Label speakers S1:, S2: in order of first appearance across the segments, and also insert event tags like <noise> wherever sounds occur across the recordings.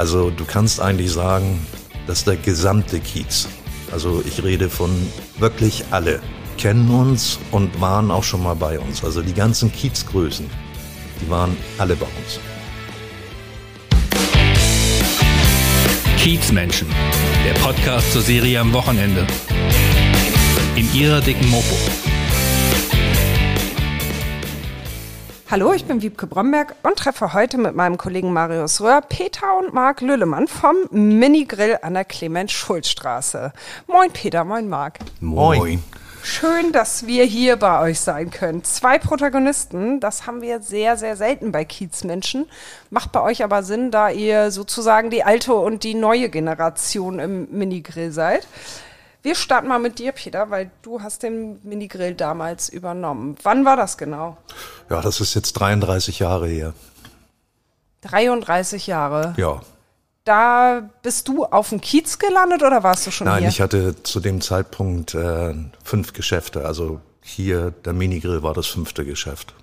S1: Also du kannst eigentlich sagen, dass der gesamte Kiez, also ich rede von wirklich alle, kennen uns und waren auch schon mal bei uns. Also die ganzen Kiezgrößen, die waren alle bei uns.
S2: Kiezmenschen, der Podcast zur Serie am Wochenende. In ihrer dicken Mopo.
S3: Hallo, ich bin Wiebke Bromberg und treffe heute mit meinem Kollegen Marius Röhr Peter und Marc Lüllemann vom Mini-Grill an der Clemens-Schulz-Straße. Moin Peter, moin Marc.
S1: Moin.
S3: Schön, dass wir hier bei euch sein können. Zwei Protagonisten, das haben wir sehr, sehr selten bei Kiezmenschen. Macht bei euch aber Sinn, da ihr sozusagen die alte und die neue Generation im Minigrill seid. Wir starten mal mit dir, Peter, weil du hast den Minigrill damals übernommen. Wann war das genau?
S1: Ja, das ist jetzt 33 Jahre her.
S3: 33 Jahre.
S1: Ja.
S3: Da bist du auf dem Kiez gelandet oder warst du schon
S1: Nein,
S3: hier?
S1: ich hatte zu dem Zeitpunkt äh, fünf Geschäfte. Also hier der Minigrill war das fünfte Geschäft.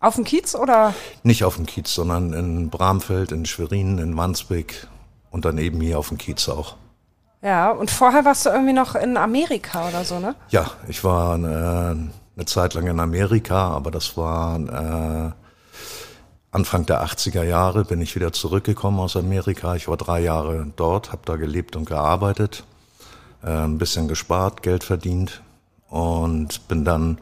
S3: auf dem Kiez oder?
S1: Nicht auf dem Kiez, sondern in Bramfeld, in Schwerin, in Wandsbek und dann eben hier auf dem Kiez auch.
S3: Ja, und vorher warst du irgendwie noch in Amerika oder so, ne?
S1: Ja, ich war äh, eine Zeit lang in Amerika, aber das war äh, Anfang der 80er Jahre bin ich wieder zurückgekommen aus Amerika. Ich war drei Jahre dort, habe da gelebt und gearbeitet, äh, ein bisschen gespart, Geld verdient und bin dann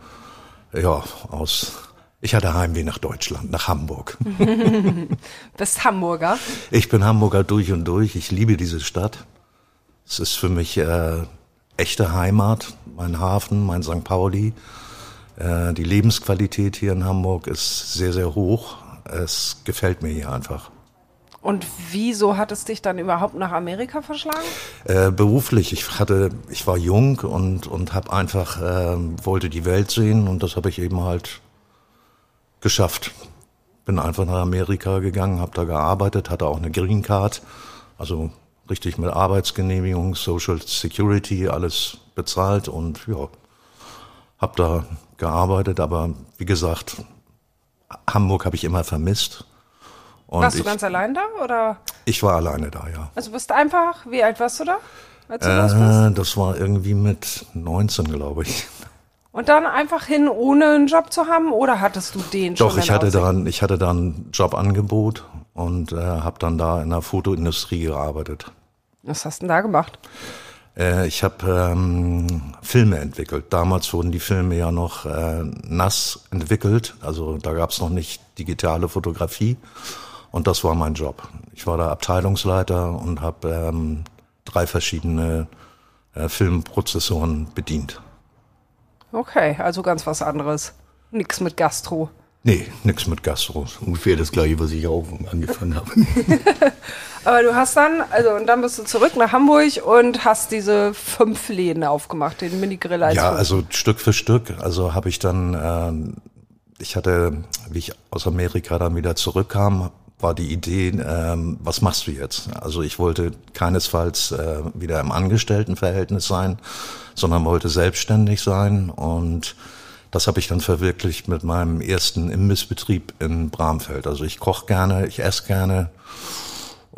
S1: ja aus ich hatte Heimweh nach Deutschland, nach Hamburg. <laughs>
S3: Bist Hamburger.
S1: Ich bin Hamburger durch und durch. Ich liebe diese Stadt. Es ist für mich äh, echte Heimat, mein Hafen, mein St. Pauli. Äh, die Lebensqualität hier in Hamburg ist sehr, sehr hoch. Es gefällt mir hier einfach.
S3: Und wieso hat es dich dann überhaupt nach Amerika verschlagen?
S1: Äh, beruflich, ich hatte, ich war jung und und habe einfach äh, wollte die Welt sehen und das habe ich eben halt geschafft. Bin einfach nach Amerika gegangen, habe da gearbeitet, hatte auch eine Green Card, also richtig mit Arbeitsgenehmigung, Social Security, alles bezahlt und ja, habe da gearbeitet, aber wie gesagt, Hamburg habe ich immer vermisst. Und
S3: warst
S1: ich,
S3: du ganz allein da oder?
S1: ich war alleine da, ja.
S3: Also bist einfach, wie alt warst du da? Als du?
S1: Äh, das war irgendwie mit 19, glaube ich.
S3: Und dann einfach hin, ohne einen Job zu haben oder hattest du den schon?
S1: Doch,
S3: in
S1: ich hatte
S3: Aussicht?
S1: da, ich hatte da ein Jobangebot und äh, habe dann da in der Fotoindustrie gearbeitet.
S3: Was hast du denn da gemacht?
S1: Äh, ich habe ähm, Filme entwickelt. Damals wurden die Filme ja noch äh, nass entwickelt, also da gab es noch nicht digitale Fotografie und das war mein Job. Ich war da Abteilungsleiter und habe ähm, drei verschiedene äh, Filmprozessoren bedient.
S3: Okay, also ganz was anderes. Nix mit Gastro.
S1: Nee, nix mit Gastro.
S4: Ungefähr das gleiche, was ich auch angefangen habe. <laughs> <laughs>
S3: Aber du hast dann, also und dann bist du zurück nach Hamburg und hast diese fünf Läden aufgemacht, den Minigrill als
S1: Ja, also Stück für Stück. Also habe ich dann, ähm, ich hatte, wie ich aus Amerika dann wieder zurückkam, war die Idee, ähm, was machst du jetzt? Also ich wollte keinesfalls äh, wieder im Angestelltenverhältnis sein, sondern wollte selbstständig sein und das habe ich dann verwirklicht mit meinem ersten Imbissbetrieb in Bramfeld. Also ich koche gerne, ich esse gerne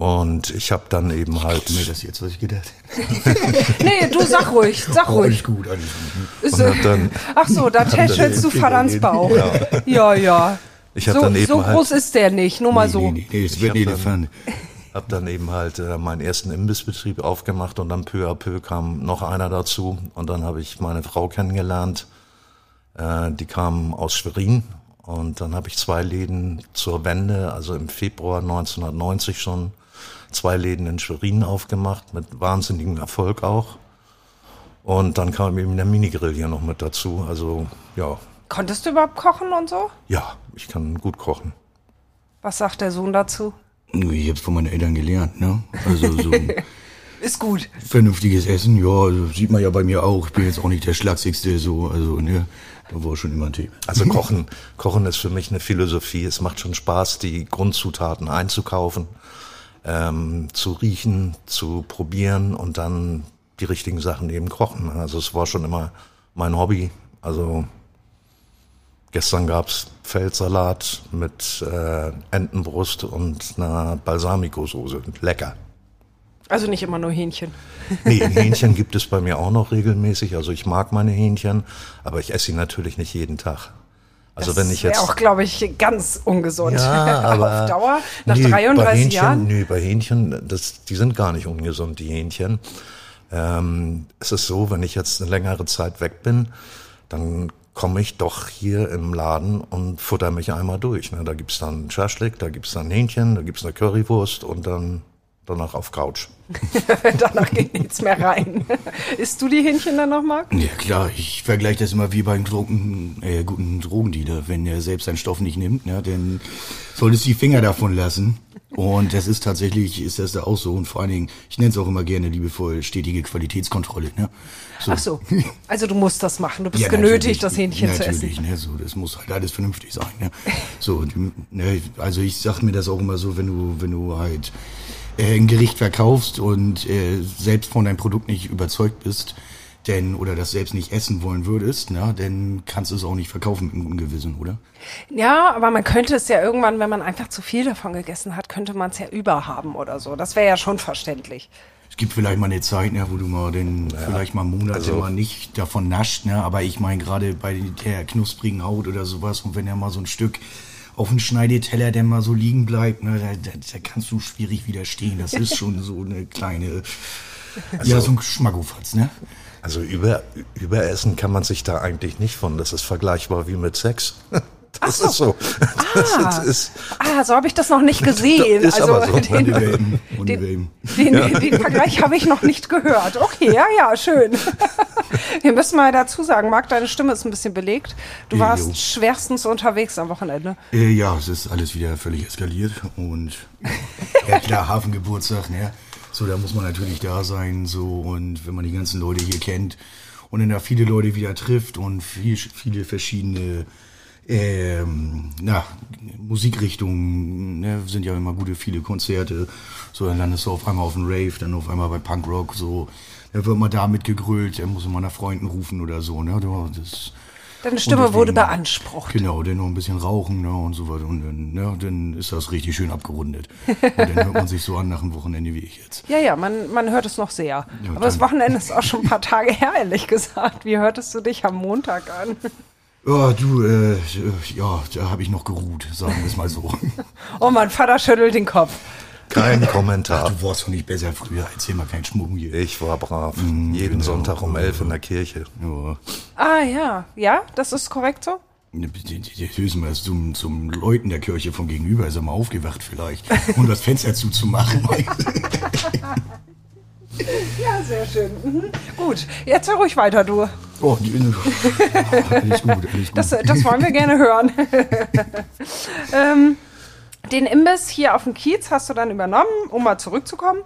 S1: und ich habe dann eben halt
S4: Mir das jetzt, was ich gedacht hätte. <laughs>
S3: Nee, du sag ruhig, sag
S4: Oh, alles
S3: ruhig.
S4: gut, alles gut.
S3: Ist,
S1: und hab dann
S3: ach so, da tätschelst du Vaterns Bauch. Ja, ja.
S1: Ich hab
S3: so,
S1: dann eben
S3: so
S1: halt-
S3: groß ist der nicht, nur mal
S4: Nee,
S3: so.
S4: nee, nee, nee, es wird
S1: hab
S4: ein
S1: dann-
S4: Elefant.
S1: Hab dann eben halt äh, meinen ersten Imbissbetrieb aufgemacht und dann peu à peu kam noch einer dazu und dann habe ich meine Frau kennengelernt. Äh, die kam aus Schwerin und dann habe ich zwei Läden zur Wende, also im Februar 1990 schon zwei Läden in Schwerin aufgemacht mit wahnsinnigem Erfolg auch. Und dann kam eben der Minigrill hier noch mit dazu. Also ja,
S3: Konntest du überhaupt kochen und so?
S1: ja, ich kann gut kochen.
S3: Was sagt der Sohn dazu?
S4: Ich hab's von meinen Eltern gelernt, ne? Also so <laughs>
S3: Ist gut.
S4: vernünftiges Essen, ja, also sieht man ja bei mir auch. Ich bin jetzt auch nicht der Schlagsigste, so, also, ne? Da war schon immer ein Thema.
S1: Also <laughs> Kochen, Kochen ist für mich eine Philosophie. Es macht schon Spaß, die Grundzutaten einzukaufen, ähm, zu riechen, zu probieren und dann die richtigen Sachen eben kochen. Also es war schon immer mein Hobby. Also Gestern gab's Feldsalat mit äh, Entenbrust und einer Balsamico-Soße. Lecker.
S3: Also nicht immer nur Hähnchen. <laughs>
S1: Nee, Hähnchen gibt es bei mir auch noch regelmäßig. Also ich mag meine Hähnchen, aber ich esse sie natürlich nicht jeden Tag. Also wenn ich
S3: Wäre
S1: jetzt
S3: auch, glaube ich, ganz ungesund.
S1: ja, <laughs> aber
S3: Auf Dauer, nach
S1: nee, bei
S3: 33
S1: Hähnchen,
S3: Jahren.
S1: Nee, bei Hähnchen, das, die sind gar nicht ungesund, die Hähnchen. Ähm, es ist so, wenn ich jetzt eine längere Zeit weg bin, dann komme ich doch hier im Laden und futter mich einmal durch. Ne? Da gibt's dann Schaschlik, da gibt's dann Hähnchen, da gibt's eine Currywurst und dann danach auf Couch. <laughs>
S3: Danach geht nichts mehr rein. <laughs> Isst du die Hähnchen dann noch, Marc?
S4: Ja klar, ich vergleiche das immer wie beim Drogen, äh, guten Drogendealer. Wenn er selbst seinen Stoff nicht nimmt, ne, dann solltest du die Finger davon lassen. Und das ist tatsächlich, ist das da auch so. Und vor allen Dingen, ich nenne es auch immer gerne liebevoll stetige Qualitätskontrolle. Ne? So.
S3: Ach so. Also du musst das machen. Du bist
S4: Ja,
S3: genötigt, das Hähnchen zu essen.
S4: Natürlich, ne, so, das muss halt alles vernünftig sein. Ne? So, ne, also ich sag mir das auch immer so, wenn du, wenn du halt äh, ein Gericht verkaufst und äh, selbst von deinem Produkt nicht überzeugt bist, denn oder das selbst nicht essen wollen würdest, na, dann kannst du es auch nicht verkaufen mit einem guten Gewissen, oder?
S3: Ja, aber man könnte es ja irgendwann, wenn man einfach zu viel davon gegessen hat, könnte man es ja überhaben oder so. Das wäre ja schon verständlich.
S4: Es gibt vielleicht mal eine Zeit, ne, wo du mal den, vielleicht mal Monate
S1: also-
S4: mal nicht davon nascht, ne, aber ich meine gerade bei der knusprigen Haut oder sowas und wenn ja mal so ein Stück auf dem Schneideteller, der mal so liegen bleibt, ne, da, da, da kannst du schwierig widerstehen. Das ist schon so eine kleine,
S1: Also
S4: ja, so ein Schmackofatz, ne?
S1: Also über, überessen kann man sich da eigentlich nicht von. Das ist vergleichbar wie mit Sex. <laughs> Das ist so. Das
S3: Ah.
S1: ist,
S3: Ah, so habe ich das noch nicht gesehen.
S1: Ist
S3: also
S1: aber so. <laughs>
S3: den,
S4: die
S3: den,
S4: Welpen.
S3: den, den Vergleich habe ich noch nicht gehört. Okay, ja, ja, schön. <laughs> Wir müssen mal dazu sagen, Marc, deine Stimme ist ein bisschen belegt. Du
S4: Jo.
S3: warst schwerstens unterwegs am Wochenende.
S4: Äh, ja, es ist alles wieder völlig eskaliert und ja klar, Hafengeburtstag, ne? So, da muss man natürlich da sein, so und wenn man die ganzen Leute hier kennt und dann da viele Leute wieder trifft und viel, viele verschiedene ähm, na, Musikrichtungen, ne, sind ja immer gute, viele Konzerte. So, dann landest du auf einmal auf dem Rave, dann auf einmal bei Punkrock, so. Dann wird man da mitgegrölt, dann muss man nach Freunden rufen oder so, ne? Das,
S3: Deine Stimme
S4: deswegen-
S3: wurde beansprucht.
S4: Genau, dann noch ein bisschen rauchen ne, und so weiter. Und dann, ne, dann ist das richtig schön abgerundet. Und dann hört man sich so an nach einem Wochenende wie ich jetzt.
S3: Ja, ja, man, man hört es noch sehr.
S4: Ja,
S3: Aber das. Wochenende ist auch schon ein paar Tage her, ehrlich gesagt. Wie hörtest du dich am Montag an?
S4: Ja, du, äh, ja, da habe ich noch geruht, sagen wir es mal so. <laughs>
S3: Oh, mein Vater schüttelt den Kopf.
S1: kein Kommentar.
S4: Du warst doch nicht besser früher, erzähl mal keinen Schmuck hier.
S1: Ich war brav.
S4: Mhm,
S1: Jeden
S4: genau.
S1: Sonntag um elf in der Kirche.
S4: Ja,
S3: Ah, ja. Ja, das ist korrekt so?
S4: höchstens mal zum, zum Leuten der Kirche von gegenüber ist er mal aufgewacht vielleicht, <laughs> um das Fenster zuzumachen. <laughs>
S3: Ja, sehr schön. Mhm. Gut, jetzt hör ruhig weiter, du.
S4: Oh, die, <laughs> alles gut, alles gut.
S3: Das, das wollen wir gerne hören. <laughs> ähm, den Imbiss hier auf dem Kiez hast du dann übernommen, um mal zurückzukommen.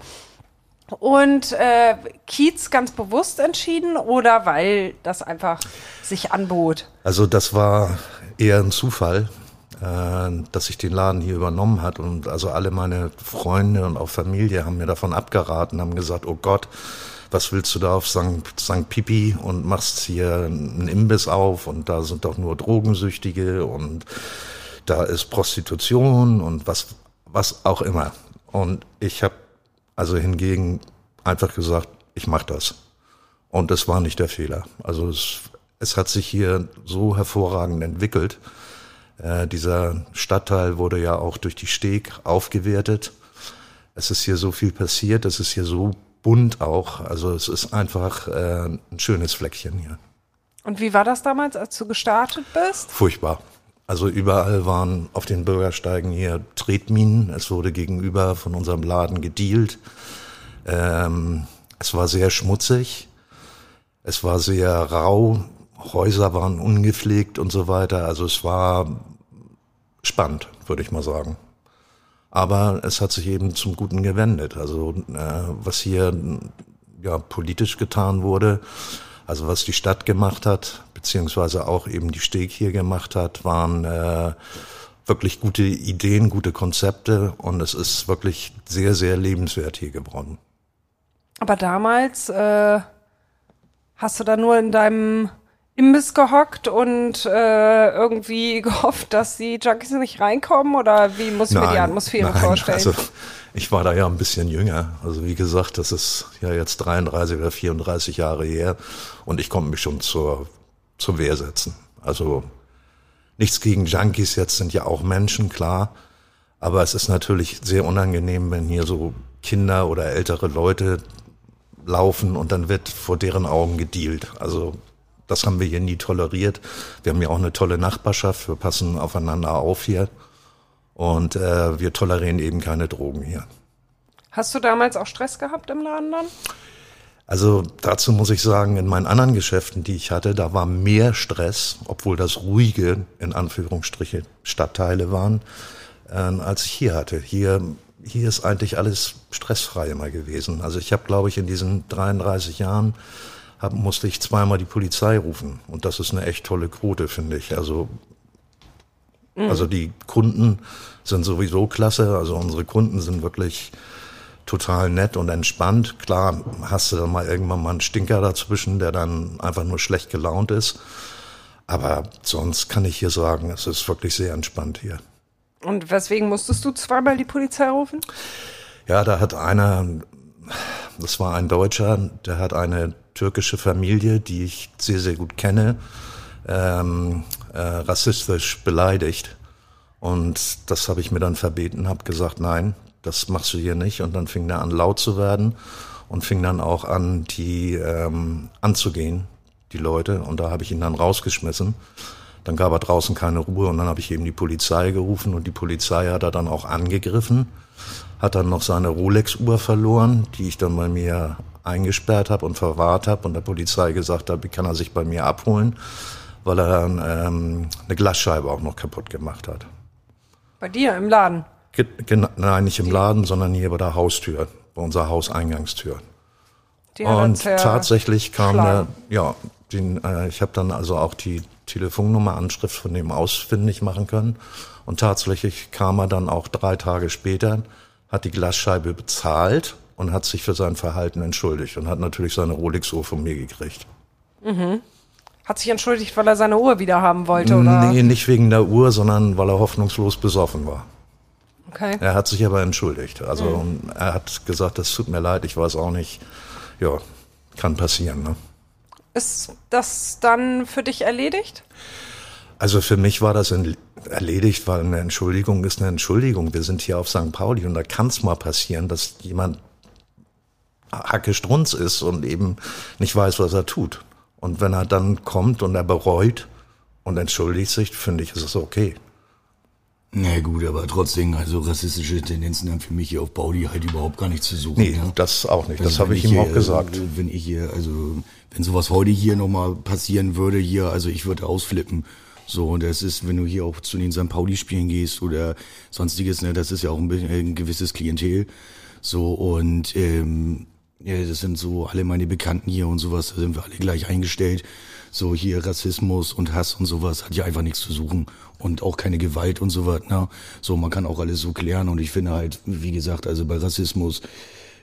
S3: Und äh, Kiez ganz bewusst entschieden oder weil das einfach sich anbot?
S1: Also das war eher ein Zufall, dass ich den Laden hier übernommen hat und also alle meine Freunde und auch Familie haben mir davon abgeraten, haben gesagt, oh Gott, was willst du da auf St. St. Pipi und machst hier einen Imbiss auf und da sind doch nur Drogensüchtige und da ist Prostitution und was, was auch immer. Und ich habe also hingegen einfach gesagt, ich mache das. Und das war nicht der Fehler. Also es, es hat sich hier so hervorragend entwickelt. Äh, dieser Stadtteil wurde ja auch durch die Steg aufgewertet. Es ist hier so viel passiert, es ist hier so bunt auch. Also es ist einfach äh, ein schönes Fleckchen hier.
S3: Und wie war das damals, als du gestartet bist?
S1: Furchtbar. Also überall waren auf den Bürgersteigen hier Tretminen. Es wurde gegenüber von unserem Laden gedealt. Ähm, es war sehr schmutzig. Es war sehr rau. Häuser waren ungepflegt und so weiter. Also es war spannend, würde ich mal sagen. Aber es hat sich eben zum Guten gewendet. Also äh, was hier ja politisch getan wurde, also was die Stadt gemacht hat, beziehungsweise auch eben die Steg hier gemacht hat, waren äh, wirklich gute Ideen, gute Konzepte und es ist wirklich sehr, sehr lebenswert hier geworden.
S3: Aber damals äh, hast du da nur in deinem Imbiss gehockt und äh, irgendwie <laughs> gehofft, dass die Junkies nicht reinkommen? Oder wie muss ich mir die Atmosphäre
S1: nein,
S3: vorstellen?
S1: Also, ich war da ja ein bisschen jünger. Also wie gesagt, das ist ja jetzt 33 oder 34 Jahre her und ich konnte mich schon zur, zur Wehr setzen. Also nichts gegen Junkies, jetzt sind ja auch Menschen, klar. Aber es ist natürlich sehr unangenehm, wenn hier so Kinder oder ältere Leute laufen und dann wird vor deren Augen gedealt. Also das haben wir hier nie toleriert. Wir haben ja auch eine tolle Nachbarschaft, wir passen aufeinander auf hier und äh, wir tolerieren eben keine Drogen hier.
S3: Hast du damals auch Stress gehabt im Laden dann?
S1: Also dazu muss ich sagen, in meinen anderen Geschäften, die ich hatte, da war mehr Stress, obwohl das ruhige, in Anführungsstriche, Stadtteile waren, äh, als ich hier hatte. Hier, hier ist eigentlich alles stressfrei immer gewesen. Also ich habe, glaube ich, in diesen 33 Jahren hab, musste ich zweimal die Polizei rufen. Und das ist eine echt tolle Quote, finde ich. Also, mhm. also die Kunden sind sowieso klasse. Also unsere Kunden sind wirklich total nett und entspannt. Klar hast du dann mal irgendwann mal einen Stinker dazwischen, der dann einfach nur schlecht gelaunt ist. Aber sonst kann ich hier sagen, es ist wirklich sehr entspannt hier.
S3: Und weswegen musstest du zweimal die Polizei rufen?
S1: Ja, da hat einer, das war ein Deutscher, der hat eine türkische Familie, die ich sehr, sehr gut kenne, ähm, äh, rassistisch beleidigt. Und das habe ich mir dann verbeten, habe gesagt, nein, das machst du hier nicht. Und dann fing er an, laut zu werden und fing dann auch an, die ähm, anzugehen, die Leute. Und da habe ich ihn dann rausgeschmissen. Dann gab er draußen keine Ruhe und dann habe ich eben die Polizei gerufen und die Polizei hat er dann auch angegriffen, hat dann noch seine Rolex-Uhr verloren, die ich dann bei mir eingesperrt habe und verwahrt habe und der Polizei gesagt habe, kann er sich bei mir abholen, weil er dann ähm, eine Glasscheibe auch noch kaputt gemacht hat.
S3: Bei dir im Laden?
S1: Ge nein, nicht im Laden, sondern hier bei der Haustür, bei unserer Hauseingangstür. Die und tatsächlich kam der, ja, den, äh, ich habe dann also auch die Telefonnummer, Anschrift von dem ausfindig machen können. Und tatsächlich kam er dann auch drei Tage später, hat die Glasscheibe bezahlt und hat sich für sein Verhalten entschuldigt und hat natürlich seine Rolex-Uhr von mir gekriegt.
S3: Mhm. Hat sich entschuldigt, weil er seine Uhr wieder haben wollte, oder?
S1: Nee, nicht wegen der Uhr, sondern weil er hoffnungslos besoffen war.
S3: Okay.
S1: Er hat sich aber entschuldigt. Also mhm. er hat gesagt, es tut mir leid, ich weiß auch nicht. Ja, kann passieren. Ne?
S3: Ist das dann für dich erledigt?
S1: Also für mich war das erledigt, weil eine Entschuldigung ist eine Entschuldigung. Wir sind hier auf St. Pauli und da kann es mal passieren, dass jemand Hacke Strunz ist und eben nicht weiß, was er tut. Und wenn er dann kommt und er bereut und entschuldigt sich, finde ich, ist es okay.
S4: Na gut, aber trotzdem, also rassistische Tendenzen haben für mich hier auf Pauli halt überhaupt gar nichts zu suchen.
S1: Nee, ja? das auch nicht. Also das habe ich, ich ihm auch gesagt.
S4: Wenn ich hier, also wenn sowas heute hier nochmal passieren würde, hier, also ich würde ausflippen. So, und das ist, wenn du hier auch zu den St. Pauli-Spielen gehst oder sonstiges, ne, das ist ja auch ein, ein gewisses Klientel. So, und ähm, ja, das sind so alle meine Bekannten hier und sowas, da sind wir alle gleich eingestellt. So hier Rassismus und Hass und sowas hat ja einfach nichts zu suchen und auch keine Gewalt und sowas. Ne? So, man kann auch alles so klären und ich finde halt, wie gesagt, also bei Rassismus,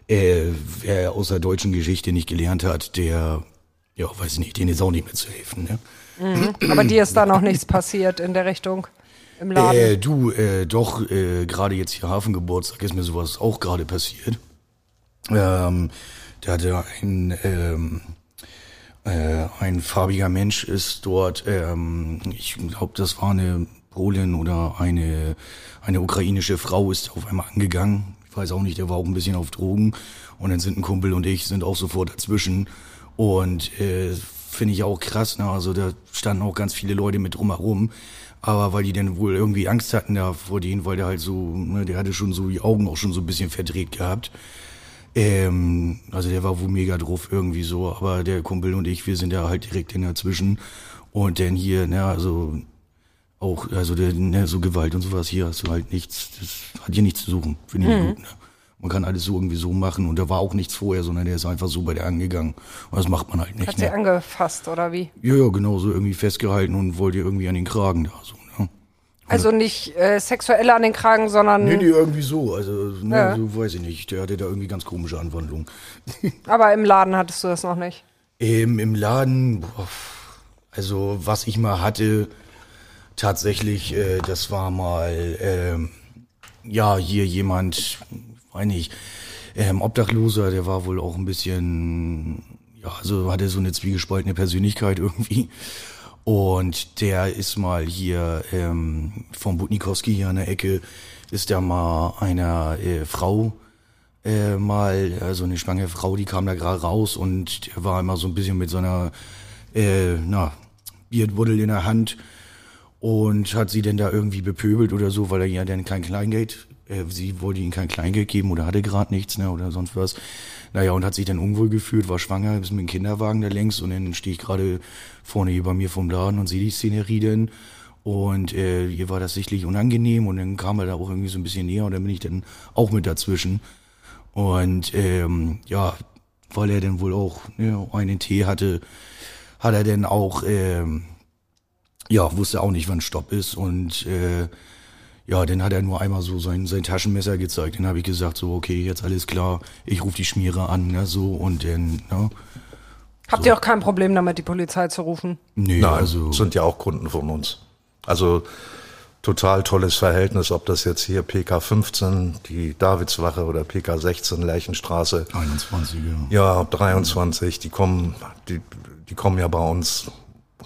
S4: äh, wer aus der deutschen Geschichte nicht gelernt hat, der, ja, weiß ich nicht, denen ist auch nicht mehr zu helfen. Ne?
S3: Mhm. Aber dir ist da noch nichts passiert in der Richtung? Im Laden?
S4: Äh, du, äh, doch, äh, gerade jetzt hier Hafengeburtstag ist mir sowas auch gerade passiert. Ähm, der hatte ein, ähm, äh, ein farbiger Mensch ist dort, ähm, ich glaube, das war eine Polin oder eine, eine ukrainische Frau ist auf einmal angegangen. Ich weiß auch nicht, der war auch ein bisschen auf Drogen. Und dann sind ein Kumpel und ich sind auch sofort dazwischen. Und äh, finde ich auch krass, ne? Also da standen auch ganz viele Leute mit drumherum. Aber weil die dann wohl irgendwie Angst hatten da vor denen, weil der halt so, ne, der hatte schon so die Augen auch schon so ein bisschen verdreht gehabt. Ähm, also der war wohl mega drauf irgendwie so, aber der Kumpel und ich, wir sind ja halt direkt in dazwischen. Und dann hier, ne, also auch, also der, ne, so Gewalt und sowas, hier hast du halt nichts, das hat hier nichts zu suchen, finde ich mhm. gut, ne? Man kann alles so irgendwie so machen und da war auch nichts vorher, sondern der ist einfach so bei der angegangen. Und das macht man halt nicht.
S3: Hat sie ne? angefasst oder wie?
S4: Ja, ja, genau, so irgendwie festgehalten und wollte irgendwie an den Kragen da so.
S3: Also nicht äh, sexuell an den Kragen, sondern.
S4: Nee, nee, irgendwie so. Also, ne, ja. so weiß ich nicht. Der hatte da irgendwie ganz komische Anwandlungen. <laughs>
S3: Aber im Laden hattest du das noch nicht?
S4: Ähm, Im Laden, boah, Also was ich mal hatte, tatsächlich, äh, das war mal, ähm, ja, hier jemand, weiß nicht, ähm, Obdachloser, der war wohl auch ein bisschen, ja, also hatte so eine zwiegespaltene Persönlichkeit irgendwie. Und der ist mal hier ähm, vom Butnikowski hier an der Ecke, ist da mal einer äh, Frau äh, mal, also eine schwangere Frau, die kam da gerade raus und der war immer so ein bisschen mit so einer, äh, na, Bierbuddel in der Hand und hat sie denn da irgendwie bepöbelt oder so, weil er ja dann kein Kleingeld, äh, sie wollte ihm kein Kleingeld geben oder hatte gerade nichts, ne, oder sonst was. Naja, und hat sich dann unwohl gefühlt, war schwanger, ist mit dem Kinderwagen da längs und dann stehe ich gerade vorne hier bei mir vom Laden und sehe die Szenerie denn. Und äh, ihr war das sichtlich unangenehm und dann kam er da auch irgendwie so ein bisschen näher und dann bin ich dann auch mit dazwischen. Und ähm, ja, weil er dann wohl auch ne, einen Tee hatte, hat er dann auch, ähm, ja, wusste auch nicht, wann Stopp ist. Und äh, ja, dann hat er nur einmal so sein, sein Taschenmesser gezeigt. Dann habe ich gesagt, so, okay, jetzt alles klar, ich rufe die Schmierer an, ne, so und dann, ne.
S3: Habt ihr auch kein Problem damit, die Polizei zu rufen?
S4: Nee,
S1: Nein,
S4: also.
S1: sind ja auch Kunden von uns. Also total tolles Verhältnis, ob das jetzt hier PK 15, die Davidswache oder PK 16, Lerchenstraße,
S4: 21, ja.
S1: ja, 23, die kommen, die, die kommen ja bei uns,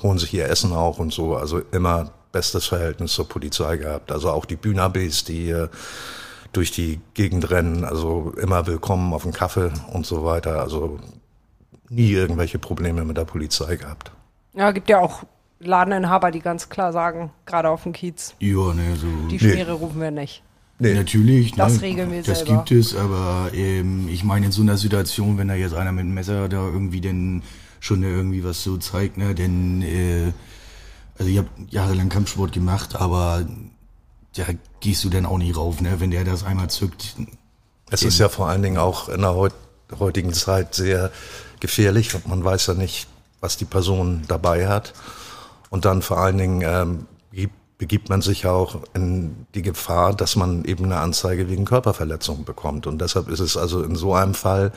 S1: holen sich ihr Essen auch und so, also immer bestes Verhältnis zur Polizei gehabt. Also auch die Bühnabes, die hier durch die Gegend rennen, also immer willkommen auf den Kaffee und so weiter. Also nie irgendwelche Probleme mit der Polizei gehabt.
S3: Ja, gibt ja auch Ladeninhaber, die ganz klar sagen, gerade auf dem Kiez,
S4: Ja, ne, so.
S3: die Schmiere rufen wir nicht.
S1: Nee.
S4: Natürlich,
S3: Das
S4: ne,
S3: regeln wir
S4: das
S3: selber.
S4: gibt es, aber ähm, ich meine in so einer Situation, wenn da jetzt einer mit einem Messer da irgendwie denn schon irgendwie was so zeigt, ne, denn äh, also ich habe jahrelang Kampfsport gemacht, aber da gehst du dann auch nicht rauf, ne, wenn der das einmal zückt.
S1: Es ist ja vor allen Dingen auch in der heut, heutigen Zeit sehr gefährlich und man weiß ja nicht, was die Person dabei hat. Und dann vor allen Dingen ähm, gibt- begibt man sich ja auch in die Gefahr, dass man eben eine Anzeige wegen Körperverletzung bekommt. Und deshalb ist es also in so einem Fall,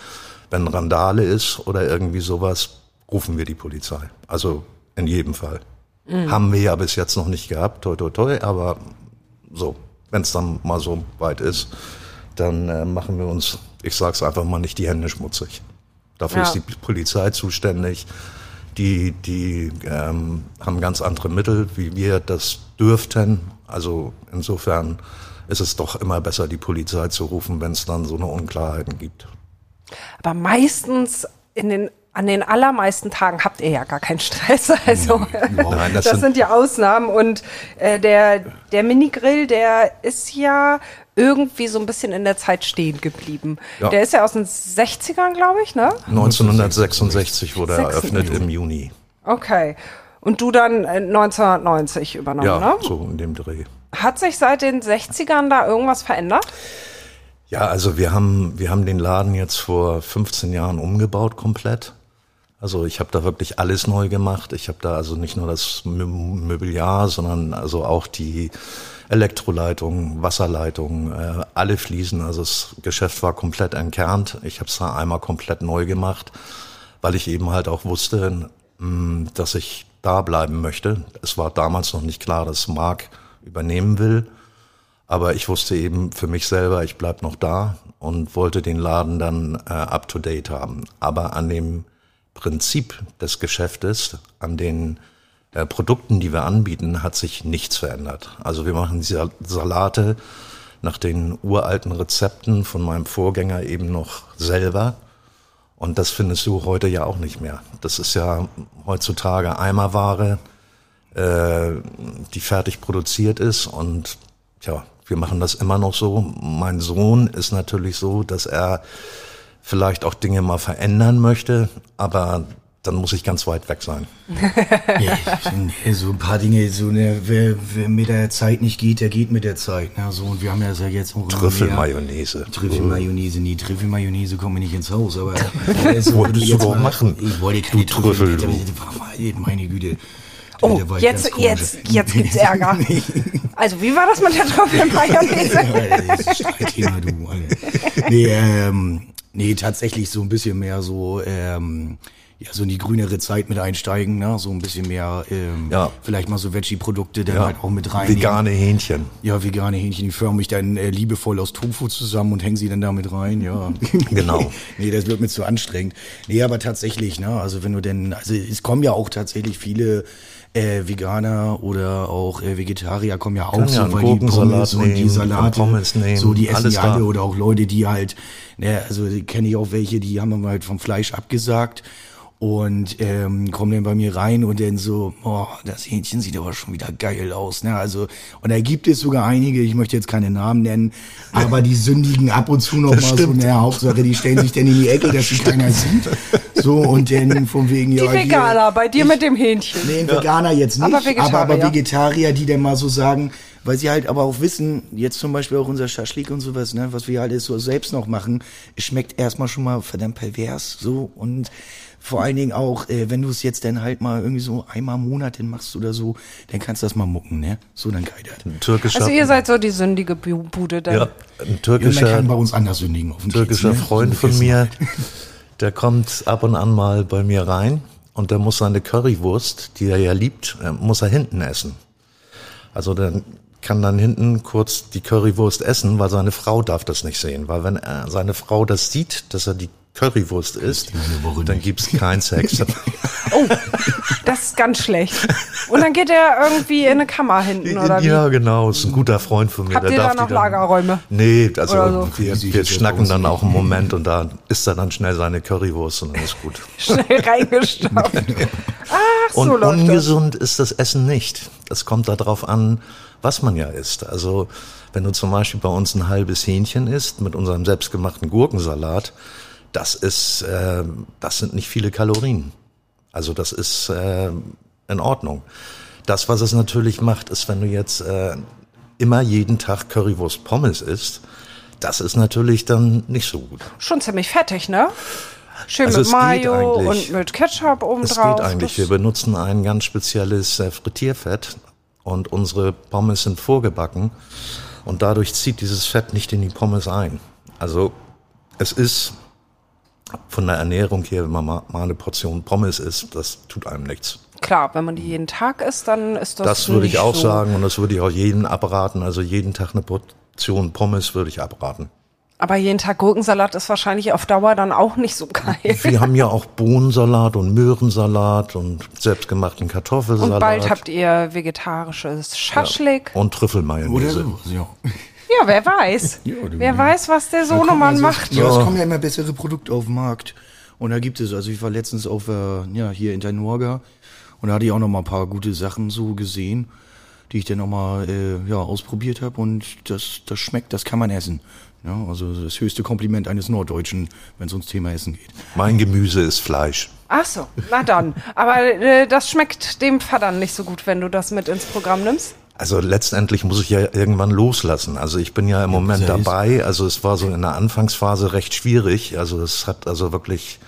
S1: wenn Randale ist oder irgendwie sowas, rufen wir die Polizei. Also in jedem Fall. Haben wir ja bis jetzt noch nicht gehabt, toi toi toi, aber so, wenn es dann mal so weit ist, dann äh, machen wir uns, ich sag's einfach mal, nicht die Hände schmutzig. Dafür
S3: Ja.
S1: ist die Polizei zuständig. Die, die ähm, haben ganz andere Mittel, wie wir das dürften. Also insofern ist es doch immer besser, die Polizei zu rufen, wenn es dann so eine Unklarheiten gibt.
S3: Aber meistens in den an den allermeisten Tagen habt ihr ja gar keinen Stress. <laughs> Also
S1: Nein,
S3: das,
S1: das
S3: sind, ja Ausnahmen. Und äh, der, der Minigrill, der ist ja irgendwie so ein bisschen in der Zeit stehen geblieben.
S1: Ja.
S3: Der ist ja aus den 60ern, glaube ich, ne?
S1: 1966 wurde er
S3: 66.
S1: eröffnet im Juni.
S3: Okay. Und du dann äh, 1990 übernommen,
S1: Ja,
S3: ne?
S1: so in dem Dreh.
S3: Hat sich seit den 60ern da irgendwas verändert?
S1: Ja, also wir haben, wir haben den Laden jetzt vor 15 Jahren umgebaut komplett. Also ich habe da wirklich alles neu gemacht. Ich habe da also nicht nur das Mö- Mobiliar, sondern also auch die Elektroleitung, Wasserleitung, äh, alle Fliesen. Also das Geschäft war komplett entkernt. Ich habe es da einmal komplett neu gemacht, weil ich eben halt auch wusste, mh, dass ich da bleiben möchte. Es war damals noch nicht klar, dass Mark übernehmen will. Aber ich wusste eben für mich selber, ich bleib noch da und wollte den Laden dann äh, up-to-date haben. Aber an dem Prinzip des Geschäftes, an den äh, Produkten, die wir anbieten, hat sich nichts verändert. Also wir machen Sal- Salate nach den uralten Rezepten von meinem Vorgänger eben noch selber. Und das findest du heute ja auch nicht mehr. Das ist ja heutzutage Eimerware, äh, die fertig produziert ist. Und ja, wir machen das immer noch so. Mein Sohn ist natürlich so, dass er vielleicht auch Dinge mal verändern möchte, aber dann muss ich ganz weit weg sein. <laughs>
S4: Ja, so ein paar Dinge, so ne, wer, wer mit der Zeit nicht geht, der geht mit der Zeit. Ne? So, und wir haben ja jetzt auch
S1: Trüffelmayonnaise.
S4: Trüffelmayonnaise, nee, Trüffelmayonnaise kommt mir nicht ins Haus, aber <laughs> also,
S1: Wolltest du doch
S4: mal-
S1: machen.
S4: Ich wollte keine
S1: Trüffel, du.
S4: Meine Güte.
S3: Oh,
S4: Der war
S3: jetzt, jetzt, jetzt gibt's <laughs> Ärger. Also, wie war das mit der Trüffelmayonnaise? <laughs>
S4: Ja, das Streitthema, du. Nee, ähm, nee, tatsächlich so ein bisschen mehr so, ähm, ja, so in die grünere Zeit mit einsteigen, ne? so ein bisschen mehr, ähm,
S1: Ja.
S4: vielleicht mal so Veggie-Produkte dann
S1: Ja.
S4: halt auch mit rein.
S1: Vegane Hähnchen.
S4: Ja, vegane Hähnchen, die förme ich dann äh, liebevoll aus Tofu zusammen und hängen sie dann damit rein, ja. <laughs>
S1: Genau.
S4: nee, das wird mir zu anstrengend. Nee, aber tatsächlich, ne, also wenn du denn, also es kommen ja auch tatsächlich viele äh, Veganer oder auch äh, Vegetarier kommen ja auch
S1: Kann ja
S4: so,
S1: einen
S4: weil die Pommes und die
S1: nehmen,
S4: Salate,
S1: Pommes nehmen,
S4: so die essen ja alle oder auch Leute, die halt, ne, also die kenne ich auch welche, die haben halt vom Fleisch abgesagt und ähm, kommen dann bei mir rein und dann so, boah, das Hähnchen sieht aber schon wieder geil aus, ne? Also und da gibt es sogar einige, ich möchte jetzt keine Namen nennen, aber die sündigen ab und zu noch mal so,
S1: stimmt.
S4: ne, Hauptsache, die stellen sich dann in die Ecke, dass sie <laughs> keiner sieht. So und dann von wegen
S3: Die
S4: ja hier-
S3: Veganer, bei dir mit dem Hähnchen.
S4: Nee, Veganer jetzt nicht,
S3: Aber
S4: aber,
S3: Vegetarier.
S4: aber Vegetarier, die dann mal so sagen, weil sie halt aber auch wissen, jetzt zum Beispiel auch unser Schaschlik und sowas, ne, was wir halt jetzt so selbst noch machen, es schmeckt erstmal schon mal verdammt pervers, so und vor allen Dingen auch, äh, wenn du es jetzt dann halt mal irgendwie so einmal im Monat hin machst oder so, dann kannst du das mal mucken, ne? So dann.
S1: Ein türkischer,
S3: Also ihr seid so die sündige Bu- Bude dann.
S1: ja, ein
S4: Ja,
S1: türkischer,
S4: kann bei uns anders sündigen auf
S1: türkischer
S4: Kiez, ne?
S1: Freund
S4: So
S1: von mir, der kommt ab und an mal bei mir rein und der muss seine Currywurst, die er ja liebt, äh, muss er hinten essen. Also der kann dann hinten kurz die Currywurst essen, weil seine Frau darf das nicht sehen. Weil wenn er, seine Frau das sieht, dass er die Currywurst isst, dann
S4: nicht.
S1: gibt's keinen Sex. <laughs>
S3: Oh, das ist ganz schlecht. Und dann geht er irgendwie in eine Kammer hinten, oder wie?
S1: ja, genau, ist ein guter Freund von mir.
S3: Habt
S1: der
S3: ihr da
S1: darf die
S3: noch
S1: dann-
S3: Lagerräume?
S1: Nee, also
S3: so?
S1: wir,
S4: Wie
S1: wir schnacken dann auch einen Moment und da isst er dann schnell seine Currywurst und dann ist gut. <laughs>
S3: Schnell reingestopft. <laughs> Ach, so
S1: Und
S3: läuft das.
S1: ungesund ist das Essen nicht. Das kommt darauf an, was man ja isst. Also wenn du zum Beispiel bei uns ein halbes Hähnchen isst mit unserem selbstgemachten Gurkensalat, das ist, äh, das sind nicht viele Kalorien. Also das ist äh, in Ordnung. Das, was es natürlich macht, ist, wenn du jetzt äh, immer jeden Tag Currywurst Pommes isst, das ist natürlich dann nicht so gut.
S3: Schon ziemlich fettig, ne? Schön
S1: Also
S3: mit Mayo und mit Ketchup
S1: Es
S3: obendrauf.
S1: geht eigentlich.
S3: Das-
S1: Wir benutzen ein ganz spezielles äh, Frittierfett und unsere Pommes sind vorgebacken und dadurch zieht dieses Fett nicht in die Pommes ein. Also es ist von der Ernährung her, wenn man mal, mal eine Portion Pommes isst, das tut einem nichts.
S3: Klar, wenn man die jeden Tag isst, dann ist das
S1: Das würde ich auch
S3: so.
S1: sagen und das würde ich auch jedem abraten. Also jeden Tag eine Portion Pommes würde ich abraten.
S3: Aber jeden Tag Gurkensalat ist wahrscheinlich auf Dauer dann auch nicht so geil.
S1: Wir haben ja auch Bohnensalat und Möhrensalat und selbstgemachten Kartoffelsalat.
S3: Und bald habt ihr vegetarisches Schaschlik.
S1: und Trüffelmayonnaise.
S4: Oder so, ja.
S3: Ja, wer weiß. <laughs>
S4: Ja,
S3: wer weiß, was der Sohnemann
S4: Also,
S3: macht.
S4: Ja, es kommen ja immer bessere Produkte auf den Markt. Und da gibt es, also ich war letztens auf, äh, ja, hier in Tenorga und da hatte ich auch noch mal ein paar gute Sachen so gesehen, die ich dann noch mal, äh, ja, ausprobiert habe und das, das schmeckt, das kann man essen. Ja, also das höchste Kompliment eines Norddeutschen, wenn es ums Thema Essen geht.
S1: Mein Gemüse ist Fleisch.
S3: Ach so, na dann. Aber äh, das schmeckt dem Vater nicht so gut, wenn du das mit ins Programm nimmst.
S1: Also letztendlich muss ich ja irgendwann loslassen. Also ich bin ja im Moment
S4: ist-
S1: dabei. Also es war so in der Anfangsphase recht schwierig. Also es hat also wirklich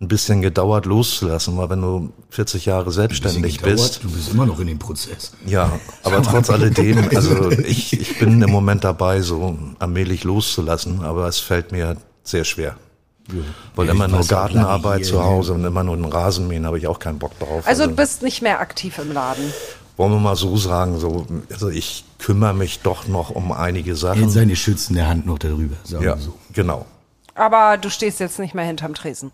S1: ein bisschen gedauert loszulassen, weil wenn du 40 Jahre selbstständig
S4: gedauert,
S1: bist,
S4: Du bist immer noch in dem Prozess.
S1: ja, aber trotz alledem, <laughs> also ich, ich bin im Moment dabei, so allmählich loszulassen, aber es fällt mir sehr schwer. Weil
S4: Ja,
S1: immer nur Gartenarbeit
S4: hier,
S1: zu? Hause und immer nur den Rasenmähen, habe ich auch keinen Bock drauf.
S3: Also du bist nicht mehr aktiv im Laden.
S1: Wollen wir mal so sagen, so, also ich kümmere mich doch noch um einige Sachen.
S4: Jetzt seine schützende Hand noch darüber, sagen
S1: ja,
S4: wir so.
S1: genau.
S3: Aber du stehst jetzt nicht mehr hinterm Tresen.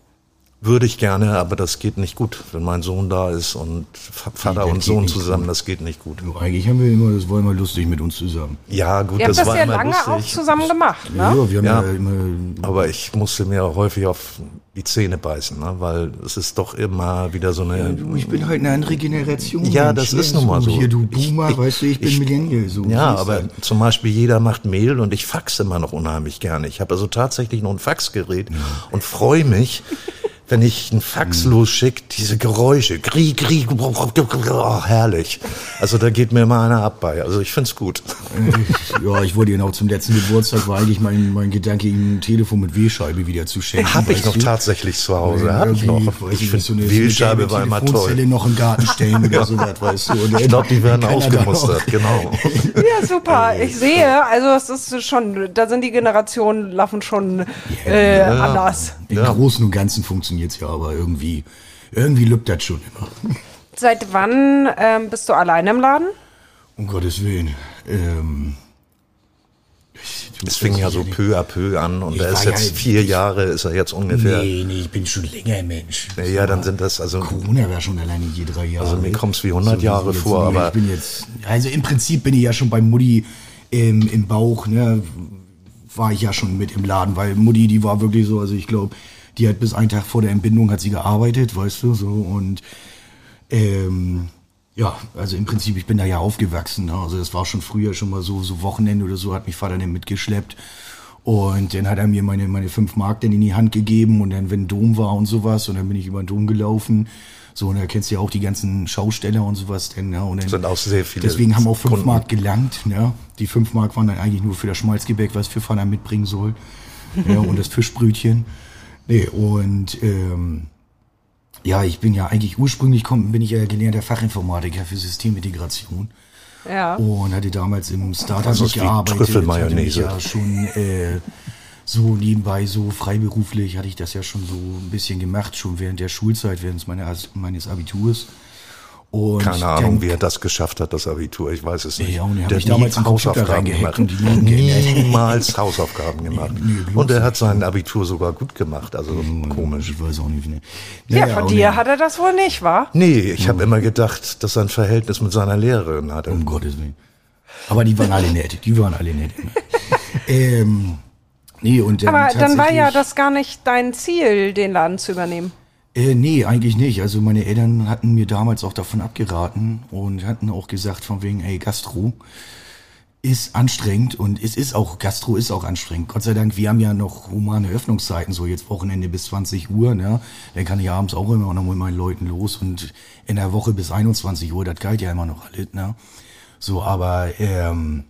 S1: Würde ich gerne, aber das geht nicht gut, wenn mein Sohn da ist und Vater
S4: das
S1: und Sohn zusammen,
S4: gut.
S1: das geht nicht gut.
S4: So, eigentlich haben wir immer, das war immer lustig mit uns zusammen.
S1: Ja, gut,
S3: Ihr habt
S1: das
S3: das,
S1: war
S3: ja
S1: immer
S3: lange auch
S1: lustig.
S3: zusammen gemacht,
S4: Ja,
S3: ne?
S4: wir haben
S1: Ja.
S4: ja, immer
S1: Aber ich musste mir häufig auf die Zähne beißen, ne? weil es ist doch immer wieder so eine.
S4: Du, Ich bin halt eine andere Generation.
S1: Ja, das
S4: ne?
S1: ist nun mal so.
S4: Hier, du Boomer,
S1: ich-
S4: weißt du, ich bin
S1: ich-
S4: Millennial. So,
S1: Ja, aber
S4: das.
S1: zum Beispiel jeder macht Mehl und ich fax immer noch unheimlich gerne. Ich habe also tatsächlich noch ein Faxgerät und freue mich, wenn ich einen Fax
S4: Hm.
S1: losschicke, diese Geräusche, grie, grie, oh, herrlich. Also da geht mir immer einer ab bei. Also ich find's gut.
S4: Ich, ja, ich wollte Ihnen auch zum letzten Geburtstag, war eigentlich mein, mein Gedanke, Ihnen ein Telefon mit Wählscheibe wieder zu schenken.
S1: Hab ich noch
S4: du?
S1: tatsächlich zu Hause. Hab ich noch. Ich
S4: nicht,
S1: finde
S4: so eine-
S1: Wählscheibe
S4: so
S1: war immer toll.
S4: noch im Garten stellen oder <laughs> sowas, weißt du. Und
S1: Ich glaube, die werden ausgemustert, <laughs> genau.
S3: Ja, super. Ich sehe, also es ist schon, da sind die Generationen laufen schon äh, anders.
S4: Im
S1: Ja.
S4: Großen und Ganzen funktioniert funktioniert's ja, aber irgendwie, irgendwie lübt das schon immer. <laughs>
S3: Seit wann ähm, bist du alleine im Laden?
S4: Um Gottes Willen. Ähm,
S1: Es fing ja so peu à peu an und er ist jetzt
S4: ja-
S1: vier Jahre, ist er jetzt ungefähr.
S4: Nee, nee, ich bin schon länger Mensch.
S1: Ja, dann sind das also
S4: Corona war schon alleine je drei Jahre.
S1: Also mir kommt's wie 100 Jahre
S4: jetzt
S1: vor, aber-
S4: Ich bin jetzt, also im Prinzip bin ich ja schon bei Mutti im, im Bauch, ne, war ich ja schon mit im Laden, weil Mutti, die war wirklich so, also ich glaube, die hat bis einen Tag vor der Entbindung hat sie gearbeitet, weißt du, so und ähm, ja, also im Prinzip, ich bin da ja aufgewachsen. Ne? Also das war schon früher schon mal so, so Wochenende oder so, hat mich Vater dann mitgeschleppt. Und dann hat er mir meine, meine fünf Mark dann in die Hand gegeben und dann, wenn Dom war und sowas, und dann bin ich über den Dom gelaufen. So, und da kennst du ja auch die ganzen Schausteller und sowas. Denn, ja, und dann,
S1: Sind auch sehr viele
S4: Deswegen haben auch fünf
S1: Kunden.
S4: Mark gelangt. Ja? Die fünf Mark waren dann eigentlich nur für das Schmalzgebäck, was für Vater mitbringen soll. ja, und das Fischbrötchen. Nee, und ähm, ja, ich bin ja eigentlich ursprünglich komm, bin ich ja gelernter Fachinformatiker für Systemintegration
S3: Ja.
S4: und hatte damals im Startup
S1: Das ist wie
S4: gearbeitet.
S1: Trüffelmayonnaise.
S4: Ja schon äh, so nebenbei, so freiberuflich hatte ich das ja schon so ein bisschen gemacht, schon während der Schulzeit, während meines Abiturs. Und
S1: Keine Ahnung, wie er das geschafft hat, das Abitur. Ich weiß es nicht.
S4: Ja, und er hat
S1: Der hat
S4: damals
S1: Hausaufgaben gemacht. Niemals Hausaufgaben <laughs> gemacht. Und er hat
S4: nicht.
S1: sein Abitur sogar gut gemacht. Also komisch.
S4: Ich weiß auch nicht. Ne.
S3: Ja,
S4: Naja,
S3: von
S4: und
S3: dir
S4: dann-
S3: hat er das wohl nicht, wa?
S1: Nee, ich habe immer gedacht, dass er ein Verhältnis mit seiner Lehrerin hatte.
S4: Um Gottes Willen. Aber die waren alle nett. Die waren alle nett. <laughs> ähm, nee, und dann
S3: Aber dann war ja das gar nicht dein Ziel, den Laden zu übernehmen.
S4: Äh, nee, eigentlich nicht. Also meine Eltern hatten mir damals auch davon abgeraten und hatten auch gesagt von wegen, ey, Gastro ist anstrengend und es ist auch, Gastro ist auch anstrengend. Gott sei Dank, wir haben ja noch humane Öffnungszeiten, so jetzt Wochenende bis 20 Uhr, ne? Dann kann ich abends auch immer noch mit meinen Leuten los und in der Woche bis 21 Uhr, das galt ja immer noch alles, ne? So, aber ähm,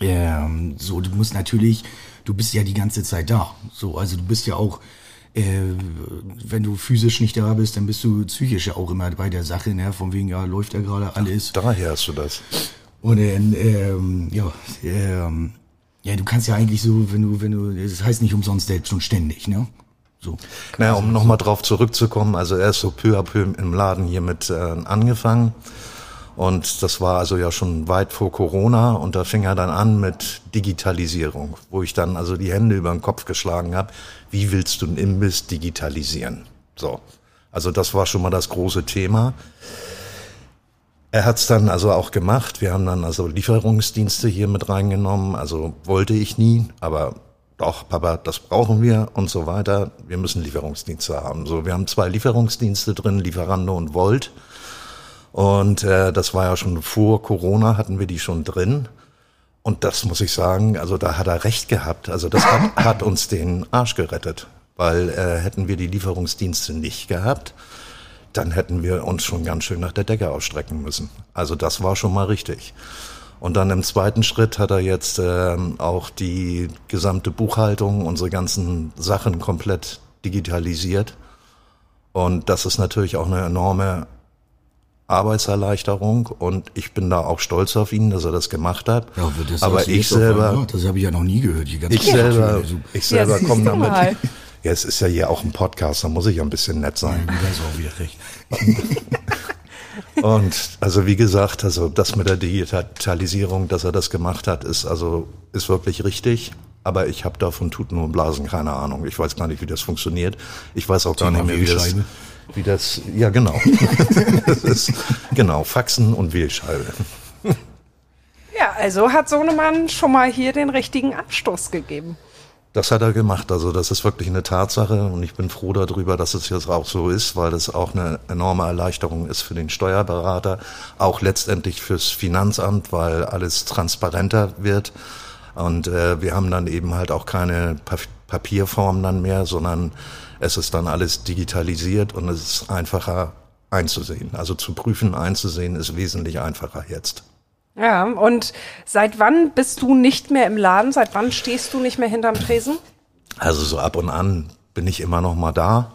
S4: ähm, so, du musst natürlich, du bist ja die ganze Zeit da. So, also du bist ja auch, äh, wenn du physisch nicht da bist, dann bist du psychisch ja auch immer bei der Sache, ne? Von wegen, ja, läuft ja gerade alles.
S1: Daher hast du das.
S4: Und dann, ähm, ja, ähm, ja, du kannst ja eigentlich so, wenn du, wenn du, das heißt nicht umsonst selbst und ständig, ne? So.
S1: Naja, um nochmal drauf zurückzukommen, also er ist so peu à peu im Laden hier mit äh, angefangen. Und das war also ja schon weit vor Corona und da fing er dann an mit Digitalisierung, wo ich dann also die Hände über den Kopf geschlagen habe. Wie willst du einen Imbiss digitalisieren? So. Also das war schon mal das große Thema. Er hat's dann also auch gemacht. Wir haben dann also Lieferungsdienste hier mit reingenommen. Also wollte ich nie, aber doch, Papa, das brauchen wir und so weiter. Wir müssen Lieferungsdienste haben. So, wir haben zwei Lieferungsdienste drin, Lieferando und Volt. Und äh, das war ja schon vor Corona, hatten wir die schon drin. Und das muss ich sagen, also da hat er recht gehabt. Also das hat, <laughs> hat uns den Arsch gerettet. Weil äh, hätten wir die Lieferungsdienste nicht gehabt, dann hätten wir uns schon ganz schön nach der Decke ausstrecken müssen. Also das war schon mal richtig. Und dann im zweiten Schritt hat er jetzt ähm, auch die gesamte Buchhaltung, unsere ganzen Sachen komplett digitalisiert. Und das ist natürlich auch eine enorme Arbeitserleichterung und ich bin da auch stolz auf ihn, dass er das gemacht hat.
S4: Ja, das
S1: Aber ich selber,
S4: einmal? Das habe ich ja noch nie gehört. Die ganze
S1: ich
S4: Zeit.
S1: selber,
S4: So,
S1: ich selber
S3: siehst
S1: komme damit.
S3: mal. <laughs>
S1: Ja, es ist ja hier auch ein Podcast, da muss ich ja ein bisschen nett sein.
S4: Du hast auch wieder recht. <laughs>
S1: Und also wie gesagt, also das mit der Digitalisierung, dass er das gemacht hat, ist also ist wirklich richtig. Aber ich habe davon Tuten und Blasen keine Ahnung. Ich weiß gar nicht, wie das funktioniert. Ich weiß auch gar nicht mehr, wie das. Wie das. Ja, genau. <laughs> das ist, genau Faxen und Wählscheibe.
S3: Ja, also hat Sohnemann schon mal hier den richtigen Anstoß gegeben.
S1: Das hat er gemacht. Also das ist wirklich eine Tatsache und ich bin froh darüber, dass es jetzt auch so ist, weil das auch eine enorme Erleichterung ist für den Steuerberater, auch letztendlich fürs Finanzamt, weil alles transparenter wird. Und äh, wir haben dann eben halt auch keine pa Papierform dann mehr, sondern es ist dann alles digitalisiert und es ist einfacher einzusehen. Also zu prüfen, einzusehen ist wesentlich einfacher jetzt.
S3: Ja, und seit wann bist du nicht mehr im Laden? Seit wann stehst du nicht mehr hinterm Tresen?
S1: Also so ab und an bin ich immer noch mal da,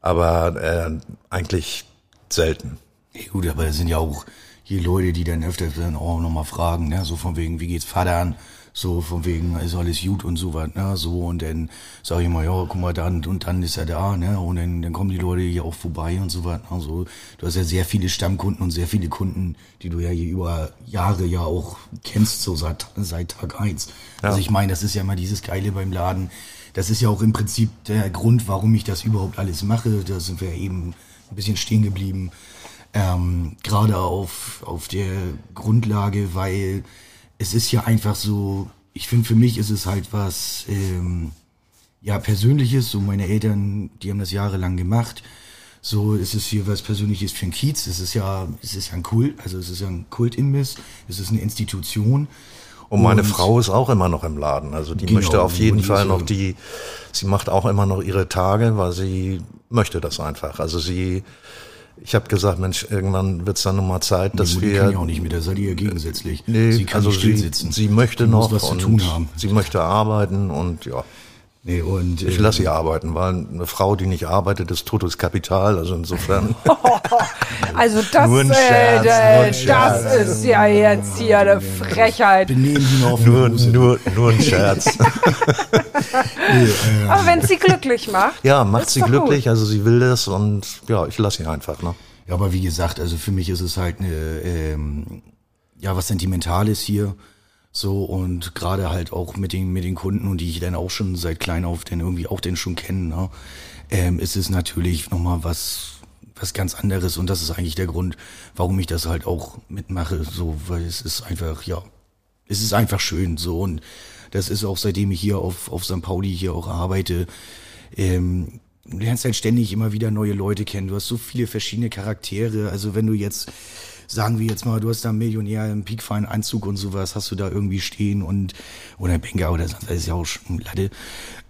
S1: aber äh, eigentlich selten.
S4: Ja, gut, aber es sind ja auch hier Leute, die dann öfter dann auch nochmal fragen, ne? so von wegen, wie geht's Vater an? So von wegen, ist alles gut und so was, ne? So und dann sage ich mal, ja, guck mal, dann und dann ist er da, ne? Und dann, dann kommen die Leute hier auch vorbei und so was. Also du hast ja sehr viele Stammkunden und sehr viele Kunden, die du ja hier über Jahre ja auch kennst, so seit, seit Tag eins.
S1: Ja.
S4: Also ich meine, das ist ja immer dieses Geile beim Laden. Das ist ja auch im Prinzip der Grund, warum ich das überhaupt alles mache. Da sind wir eben ein bisschen stehen geblieben. Ähm, Gerade auf, auf der Grundlage, weil es ist ja einfach so, ich finde, für mich ist es halt was, ähm, ja, Persönliches. So meine Eltern, die haben das jahrelang gemacht. So ist es hier was Persönliches für ein Kiez. Es ist ja, es ist ja ein Kult, also es ist ja ein Kultimbiss. Es ist eine Institution.
S1: Und meine
S4: Und-
S1: Frau ist auch immer noch im Laden. Also die
S4: Genau,
S1: möchte auf jeden Fall
S4: ist
S1: noch die, sie macht auch immer noch ihre Tage, weil sie möchte das einfach. Also sie, ich habe gesagt, Mensch, irgendwann wird's dann nun mal Zeit, dass
S4: die Mutti
S1: wir.
S4: kann ja auch nicht mit, da seid ihr ja gegensätzlich.
S1: Nee,
S4: sie kann
S1: also
S4: nicht still
S1: sie,
S4: sitzen.
S1: sie möchte
S4: Die
S1: noch
S4: muss was zu
S1: und
S4: tun haben.
S1: sie möchte arbeiten und ja,
S4: Nee, und,
S1: ich
S4: äh,
S1: lasse sie arbeiten, weil eine Frau, die nicht arbeitet, ist totes Kapital. Also insofern. <laughs>
S3: Also das,
S1: Nur ein
S3: äh,
S1: Scherz,
S3: äh,
S1: nur ein
S3: das ist ja jetzt hier eine Frechheit.
S4: benehmen die noch auf
S1: nur,
S4: die
S1: nur, nur ein Scherz. <laughs> <laughs>
S4: Nee, äh,
S3: Aber wenn sie glücklich macht.
S1: ja, macht sie glücklich, also sie will das und ja, ich lasse sie einfach, ne?
S4: Ja, aber wie gesagt, also für mich ist es halt eine, ähm, ja, was Sentimentales hier. So und gerade halt auch mit den, mit den Kunden und die ich dann auch schon seit klein auf denn irgendwie auch denn schon kennen, ne, ähm, ist es natürlich nochmal was, was ganz anderes und das ist eigentlich der Grund, warum ich das halt auch mitmache, so, weil es ist einfach, ja, es ist einfach schön, so und das ist auch seitdem ich hier auf, auf St. Pauli hier auch arbeite, ähm, du lernst halt ständig immer wieder neue Leute kennen. Du hast so viele verschiedene Charaktere. Also wenn du jetzt, sagen wir jetzt mal, du hast da einen Millionär im peakfeinen Anzug und sowas, hast du da irgendwie stehen und, oder ein Banker oder sonst, das ist ja auch schon Latte.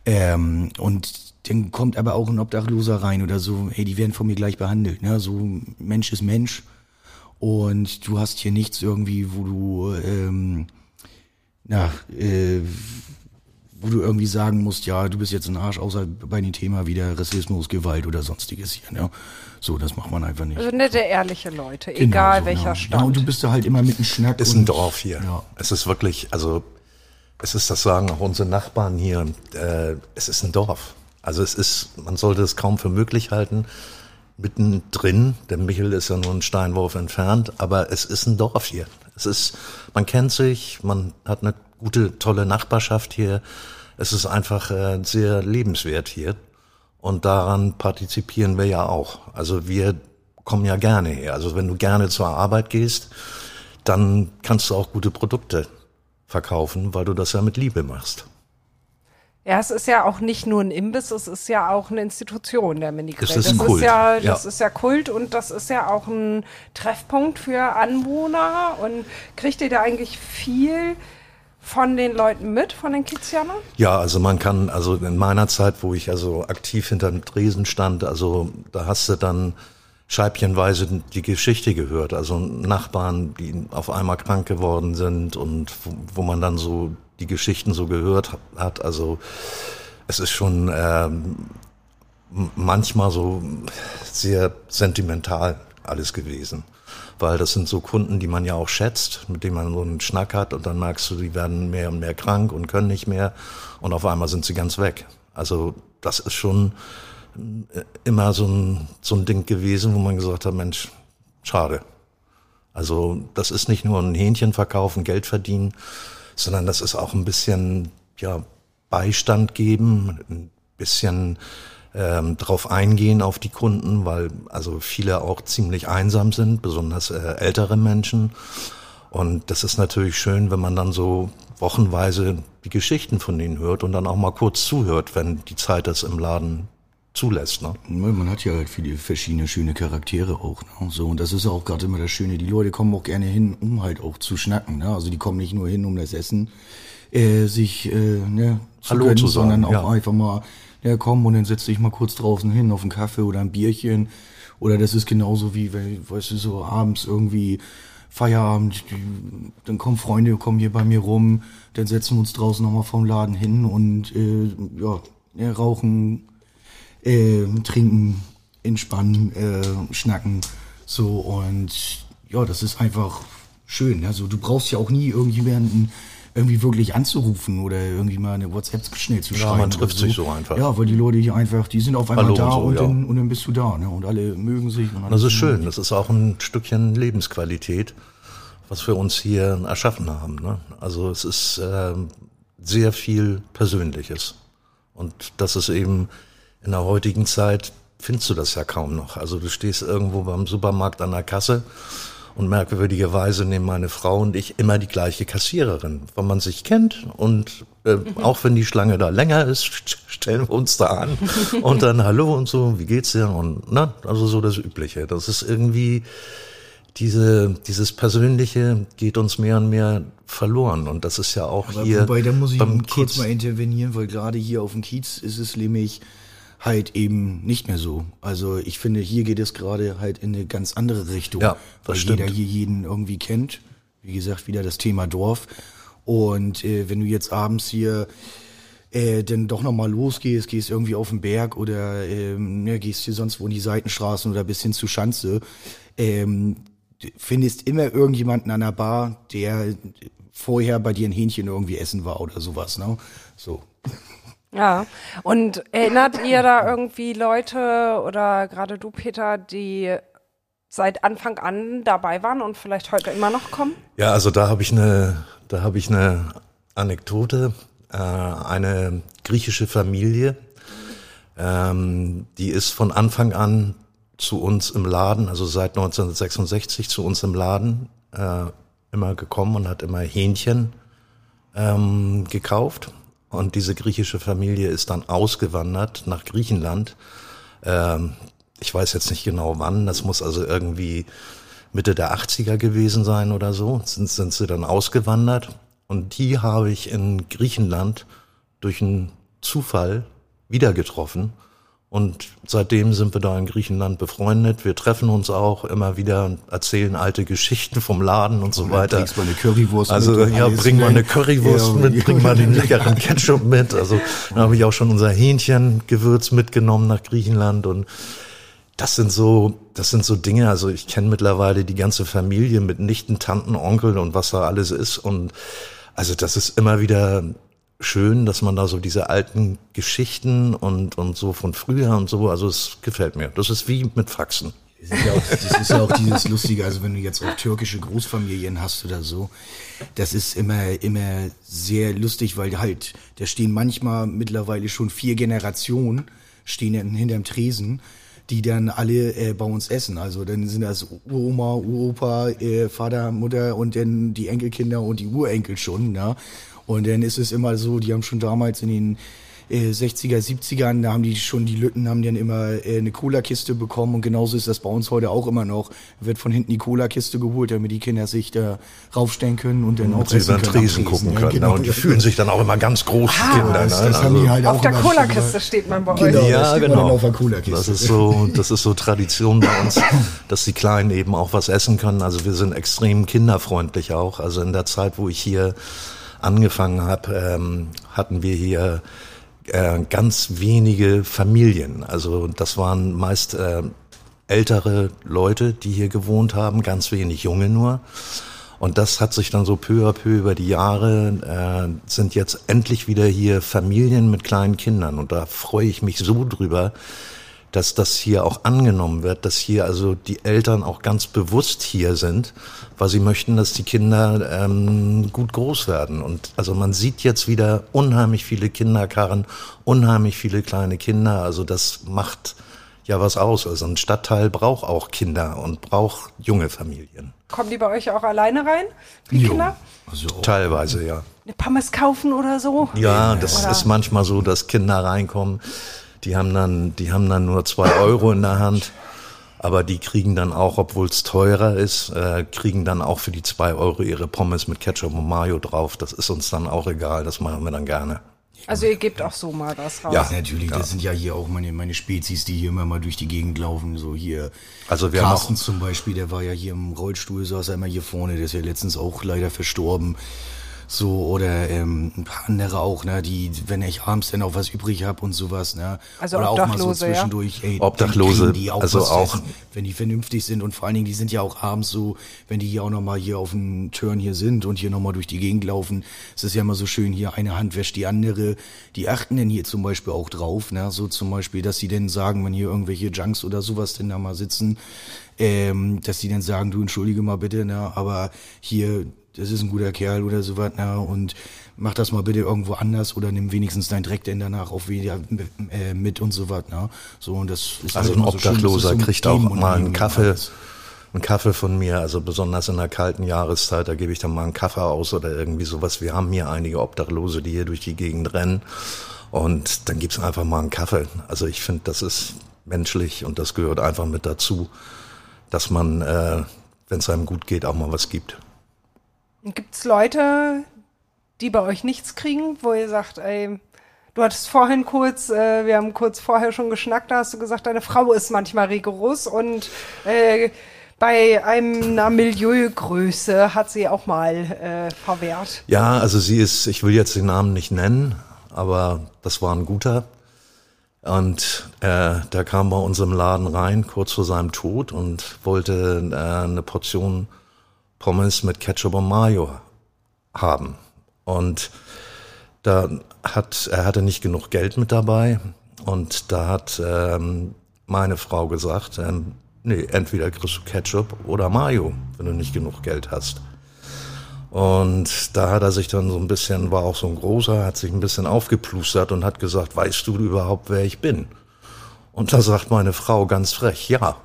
S4: Ähm, und dann kommt aber auch ein Obdachloser rein oder so, hey, die werden von mir gleich behandelt, ne? So, Mensch ist Mensch. Und du hast hier nichts irgendwie, wo du, ähm, na, äh, wo du irgendwie sagen musst, ja, du bist jetzt ein Arsch, außer bei dem Thema wieder Rassismus, Gewalt oder sonstiges hier. Ne? So, das macht man einfach nicht.
S3: Also nette, ehrliche Leute,
S4: Genau
S3: egal
S4: so,
S3: welcher
S4: ja.
S3: Stand.
S4: Ja, und du bist da halt immer mit einem Schnack.
S1: ist
S4: und,
S1: ein Dorf hier.
S4: Ja.
S1: Es ist wirklich, also es ist, das sagen auch unsere Nachbarn hier, äh, es ist ein Dorf. Also es ist, man sollte es kaum für möglich halten, mittendrin, der Michel ist ja nur ein Steinwurf entfernt, aber es ist ein Dorf hier. Es ist, man kennt sich, man hat eine gute, tolle Nachbarschaft hier. Es ist einfach äh, sehr lebenswert hier. Und daran partizipieren wir ja auch. Also wir kommen ja gerne her. Also wenn du gerne zur Arbeit gehst, dann kannst du auch gute Produkte verkaufen, weil du das ja mit Liebe machst.
S3: Ja, es ist ja auch nicht nur ein Imbiss, es ist ja auch eine Institution, der Minigrill.
S1: Das ist ein
S3: das
S1: Kult,
S3: Ist ja,
S1: ja.
S3: das ist ja Kult und das ist ja auch ein Treffpunkt für Anwohner. Und kriegt ihr da eigentlich viel von den Leuten mit, von den Kizianern?
S1: Ja, also man kann, also in meiner Zeit, wo ich also aktiv hinterm Tresen stand, also da hast du dann scheibchenweise die Geschichte gehört. Also Nachbarn, die auf einmal krank geworden sind und wo, wo man dann so die Geschichten so gehört hat. Also es ist schon ähm, manchmal so sehr sentimental alles gewesen. Weil das sind so Kunden, die man ja auch schätzt, mit denen man so einen Schnack hat und dann merkst du, die werden mehr und mehr krank und können nicht mehr und auf einmal sind sie ganz weg. Also das ist schon äh, immer so ein, so ein Ding gewesen, wo man gesagt hat, Mensch, schade. Also das ist nicht nur ein Hähnchen verkaufen, Geld verdienen, sondern das ist auch ein bisschen ja, Beistand geben, ein bisschen ähm, drauf eingehen auf die Kunden, weil also viele auch ziemlich einsam sind, besonders äh, ältere Menschen. Und das ist natürlich schön, wenn man dann so wochenweise die Geschichten von denen hört und dann auch mal kurz zuhört, wenn die Zeit das im Laden zulässt. Ne?
S4: Man hat ja halt viele verschiedene schöne Charaktere auch. Ne? So, und das ist auch gerade immer das Schöne. Die Leute kommen auch gerne hin, um halt auch zu schnacken. Ne? Also die kommen nicht nur hin, um das Essen äh, sich äh, ne, zu
S1: Hallo
S4: gönnen,
S1: zu sagen,
S4: sondern auch
S1: ja.
S4: einfach mal, ja komm und dann setz dich mal kurz draußen hin auf einen Kaffee oder ein Bierchen. Oder das ist genauso wie, wenn, weißt du, so abends irgendwie Feierabend, dann kommen Freunde, kommen hier bei mir rum, dann setzen wir uns draußen nochmal vom Laden hin und äh, ja, ja, rauchen, äh, trinken, entspannen, äh, schnacken. So und ja, das ist einfach schön. Also du brauchst ja auch nie irgendjemanden, irgendwie wirklich anzurufen oder irgendwie mal eine WhatsApp schnell zu
S1: Ja,
S4: schreiben.
S1: man
S4: oder
S1: trifft sich so einfach.
S4: Ja, weil die Leute hier einfach, die sind auf einmal
S1: Hallo
S4: da
S1: und so,
S4: und,
S1: ja.
S4: dann, und dann bist du da. Ne? Und alle mögen sich.
S1: Das ist schön. Das ist auch ein Stückchen Lebensqualität, was wir uns hier erschaffen haben. Ne? Also es ist ähm, sehr viel Persönliches. Und das ist eben in der heutigen Zeit, findest du das ja kaum noch. Also du stehst irgendwo beim Supermarkt an der Kasse und merkwürdigerweise nehmen meine Frau und ich immer die gleiche Kassiererin, weil man sich kennt und äh, <laughs> auch wenn die Schlange da länger ist, st- <laughs> stellen wir uns da an und dann Hallo und so, wie geht's dir? Und na, also so das Übliche. Das ist irgendwie diese, dieses Persönliche geht uns mehr und mehr verloren und das ist ja auch
S4: Aber
S1: hier
S4: wobei, da muss ich
S1: beim
S4: kurz
S1: Kiez.
S4: mal intervenieren, weil gerade hier auf dem Kiez ist es nämlich halt eben nicht mehr so. Also ich finde, hier geht es gerade halt in eine ganz andere Richtung,
S1: Ja,
S4: weil
S1: stimmt.
S4: jeder hier jeden irgendwie kennt. Wie gesagt, wieder das Thema Dorf. Und äh, wenn du jetzt abends hier äh, dann doch nochmal losgehst, gehst irgendwie auf den Berg oder ähm, ne, gehst hier sonst wo in die Seitenstraßen oder bis hin zu Schanze, ähm, findest immer irgendjemanden an der Bar, der vorher bei dir ein Hähnchen irgendwie essen war oder sowas, ne? So.
S3: Ja. Und erinnert ihr da irgendwie Leute oder gerade du, Peter, die seit Anfang an dabei waren und vielleicht heute immer noch kommen?
S1: Ja, also da habe ich eine, da habe ich eine Anekdote. Äh, eine griechische Familie, ähm, die ist von Anfang an zu uns im Laden, also seit 1966 zu uns im Laden äh, immer gekommen und hat immer Hähnchen ähm, gekauft. Und diese griechische Familie ist dann ausgewandert nach Griechenland. Ähm, ich weiß jetzt nicht genau wann, das muss also irgendwie Mitte der 80er gewesen sein oder so, sind, sind sie dann ausgewandert. Und die habe ich in Griechenland durch einen Zufall wieder getroffen. Und seitdem sind wir da in Griechenland befreundet. Wir treffen uns auch immer wieder und erzählen alte Geschichten vom Laden und so weiter.
S4: bringst mal eine Currywurst
S1: also,
S4: mit und
S1: ja, bring mal
S4: ne?
S1: eine Currywurst
S4: Ja,
S1: mit, bring mal den leckeren Ketchup mit. Also, dann habe ich auch schon unser Hähnchengewürz mitgenommen nach Griechenland und das sind so, das sind so Dinge. Also ich kenne mittlerweile die ganze Familie mit Nichten, Tanten, Onkel und was da alles ist. Und also das ist immer wieder schön, dass man da so diese alten Geschichten und, und so von früher und so, also es gefällt mir. Das ist wie mit Faxen.
S4: Das ist, ja auch, dieses Lustige, also wenn du jetzt auch türkische Großfamilien hast oder so, das ist immer, immer sehr lustig, weil halt, da stehen manchmal mittlerweile schon vier Generationen, stehen hinterm Tresen, die dann alle äh, bei uns essen. Also dann sind das Uroma, Uropa, äh, Vater, Mutter und dann die Enkelkinder und die Urenkel schon, ne? Und dann ist es immer so, die haben schon damals in den äh, 60er, 70ern, da haben die schon, die Lütten haben dann immer äh, eine Cola-Kiste bekommen und genauso ist das bei uns heute auch immer noch. Wird von hinten die Cola-Kiste geholt, damit die Kinder sich da raufstellen können und dann auch
S1: sie
S4: essen können
S1: Tresen gucken
S4: ne?
S1: können.
S4: Genau.
S1: Und die fühlen sich dann auch immer ganz groß, die Kinder.
S4: das,
S1: ne?
S4: das haben die halt auch
S3: Auf der Cola-Kiste steht man bei
S4: Genau,
S3: euch.
S4: das
S1: Ja, genau.
S4: auf der Cola-Kiste.
S1: Das ist so, das ist so Tradition bei uns, <laughs> dass die Kleinen eben auch was essen können. Also wir sind extrem kinderfreundlich auch. Also in der Zeit, wo ich hier angefangen habe, ähm, hatten wir hier äh, ganz wenige Familien. Also das waren meist äh, ältere Leute, die hier gewohnt haben, ganz wenig junge nur. Und das hat sich dann so peu à peu über die Jahre, äh, sind jetzt endlich wieder hier Familien mit kleinen Kindern. Und da freue ich mich so drüber, dass das hier auch angenommen wird, dass hier also die Eltern auch ganz bewusst hier sind, weil sie möchten, dass die Kinder ähm, gut groß werden. Und also man sieht jetzt wieder unheimlich viele Kinderkarren, unheimlich viele kleine Kinder. Also das macht ja was aus. Also ein Stadtteil braucht auch Kinder und braucht junge Familien.
S3: Kommen die bei euch auch alleine rein, die
S4: Jo.
S3: Kinder?
S4: Also,
S1: Teilweise, ja.
S3: Eine Pommes kaufen oder so?
S1: Ja, das
S3: Oder-
S1: ist manchmal so, dass Kinder reinkommen, die haben dann, die haben dann nur zwei Euro in der Hand, aber die kriegen dann auch, obwohl es teurer ist, äh, kriegen dann auch für die zwei Euro ihre Pommes mit Ketchup und Mayo drauf. Das ist uns dann auch egal, das machen wir dann gerne.
S3: Also ihr gebt auch so mal was raus.
S1: Ja.
S4: Natürlich, das sind ja hier auch meine, meine Spezies, die hier immer mal durch die Gegend laufen. So hier.
S1: Also wir haben
S4: Carsten
S1: auch-
S4: zum Beispiel, der war ja hier im Rollstuhl, saß er immer hier vorne, der ist ja letztens auch leider verstorben. So, oder ähm, ein paar andere auch, ne, die, wenn ich abends dann auch was übrig habe und sowas, ne?
S3: Also
S4: oder auch mal so
S3: Obdachlose, ja?
S4: zwischendurch, ey,
S1: Obdachlose,
S4: die auch
S1: also auch-
S4: essen, wenn die vernünftig sind und vor allen Dingen, die sind ja auch abends so, wenn die hier auch nochmal hier auf dem Turn hier sind und hier nochmal durch die Gegend laufen, es ist ja immer so schön, hier eine Hand wäscht die andere, die achten denn hier zum Beispiel auch drauf, ne, so zum Beispiel, dass sie denn sagen, wenn hier irgendwelche Junks oder sowas denn da mal sitzen, ähm, dass die dann sagen, du entschuldige mal bitte, ne, aber hier, das ist ein guter Kerl oder sowas, ne, und mach das mal bitte irgendwo anders oder nimm wenigstens dein Dreck denn danach auch wieder äh, mit und sowas, ne, so, und das ist
S1: Also
S4: halt
S1: ein
S4: immer so schön,
S1: Obdachloser
S4: so ein
S1: kriegt auch mal einen Kaffee, einen Kaffee von mir, also besonders in der kalten Jahreszeit, da gebe ich dann mal einen Kaffee aus oder irgendwie sowas. Wir haben hier einige Obdachlose, die hier durch die Gegend rennen und dann gibt's einfach mal einen Kaffee. Also ich finde, das ist menschlich und das gehört einfach mit dazu, dass man, äh, wenn es einem gut geht, auch mal was gibt.
S3: Gibt es Leute, die bei euch nichts kriegen, wo ihr sagt, ey, du hattest vorhin kurz, äh, wir haben kurz vorher schon geschnackt, da hast du gesagt, deine Frau ist manchmal rigoros und äh, bei einer Milieugröße hat sie auch mal äh, verwehrt.
S1: Ja, also sie ist, ich will jetzt den Namen nicht nennen, aber das war ein guter. Und äh, der kam bei uns im Laden rein, kurz vor seinem Tod, und wollte äh, eine Portion Pommes mit Ketchup und Mayo haben. Und da hat, er hatte nicht genug Geld mit dabei. Und da hat ähm, meine Frau gesagt, ähm, nee, entweder kriegst du Ketchup oder Mayo, wenn du nicht genug Geld hast. Und da hat er sich dann so ein bisschen, war auch so ein großer, hat sich ein bisschen aufgeplustert und hat gesagt, weißt du überhaupt, wer ich bin? Und da sagt meine Frau ganz frech, ja,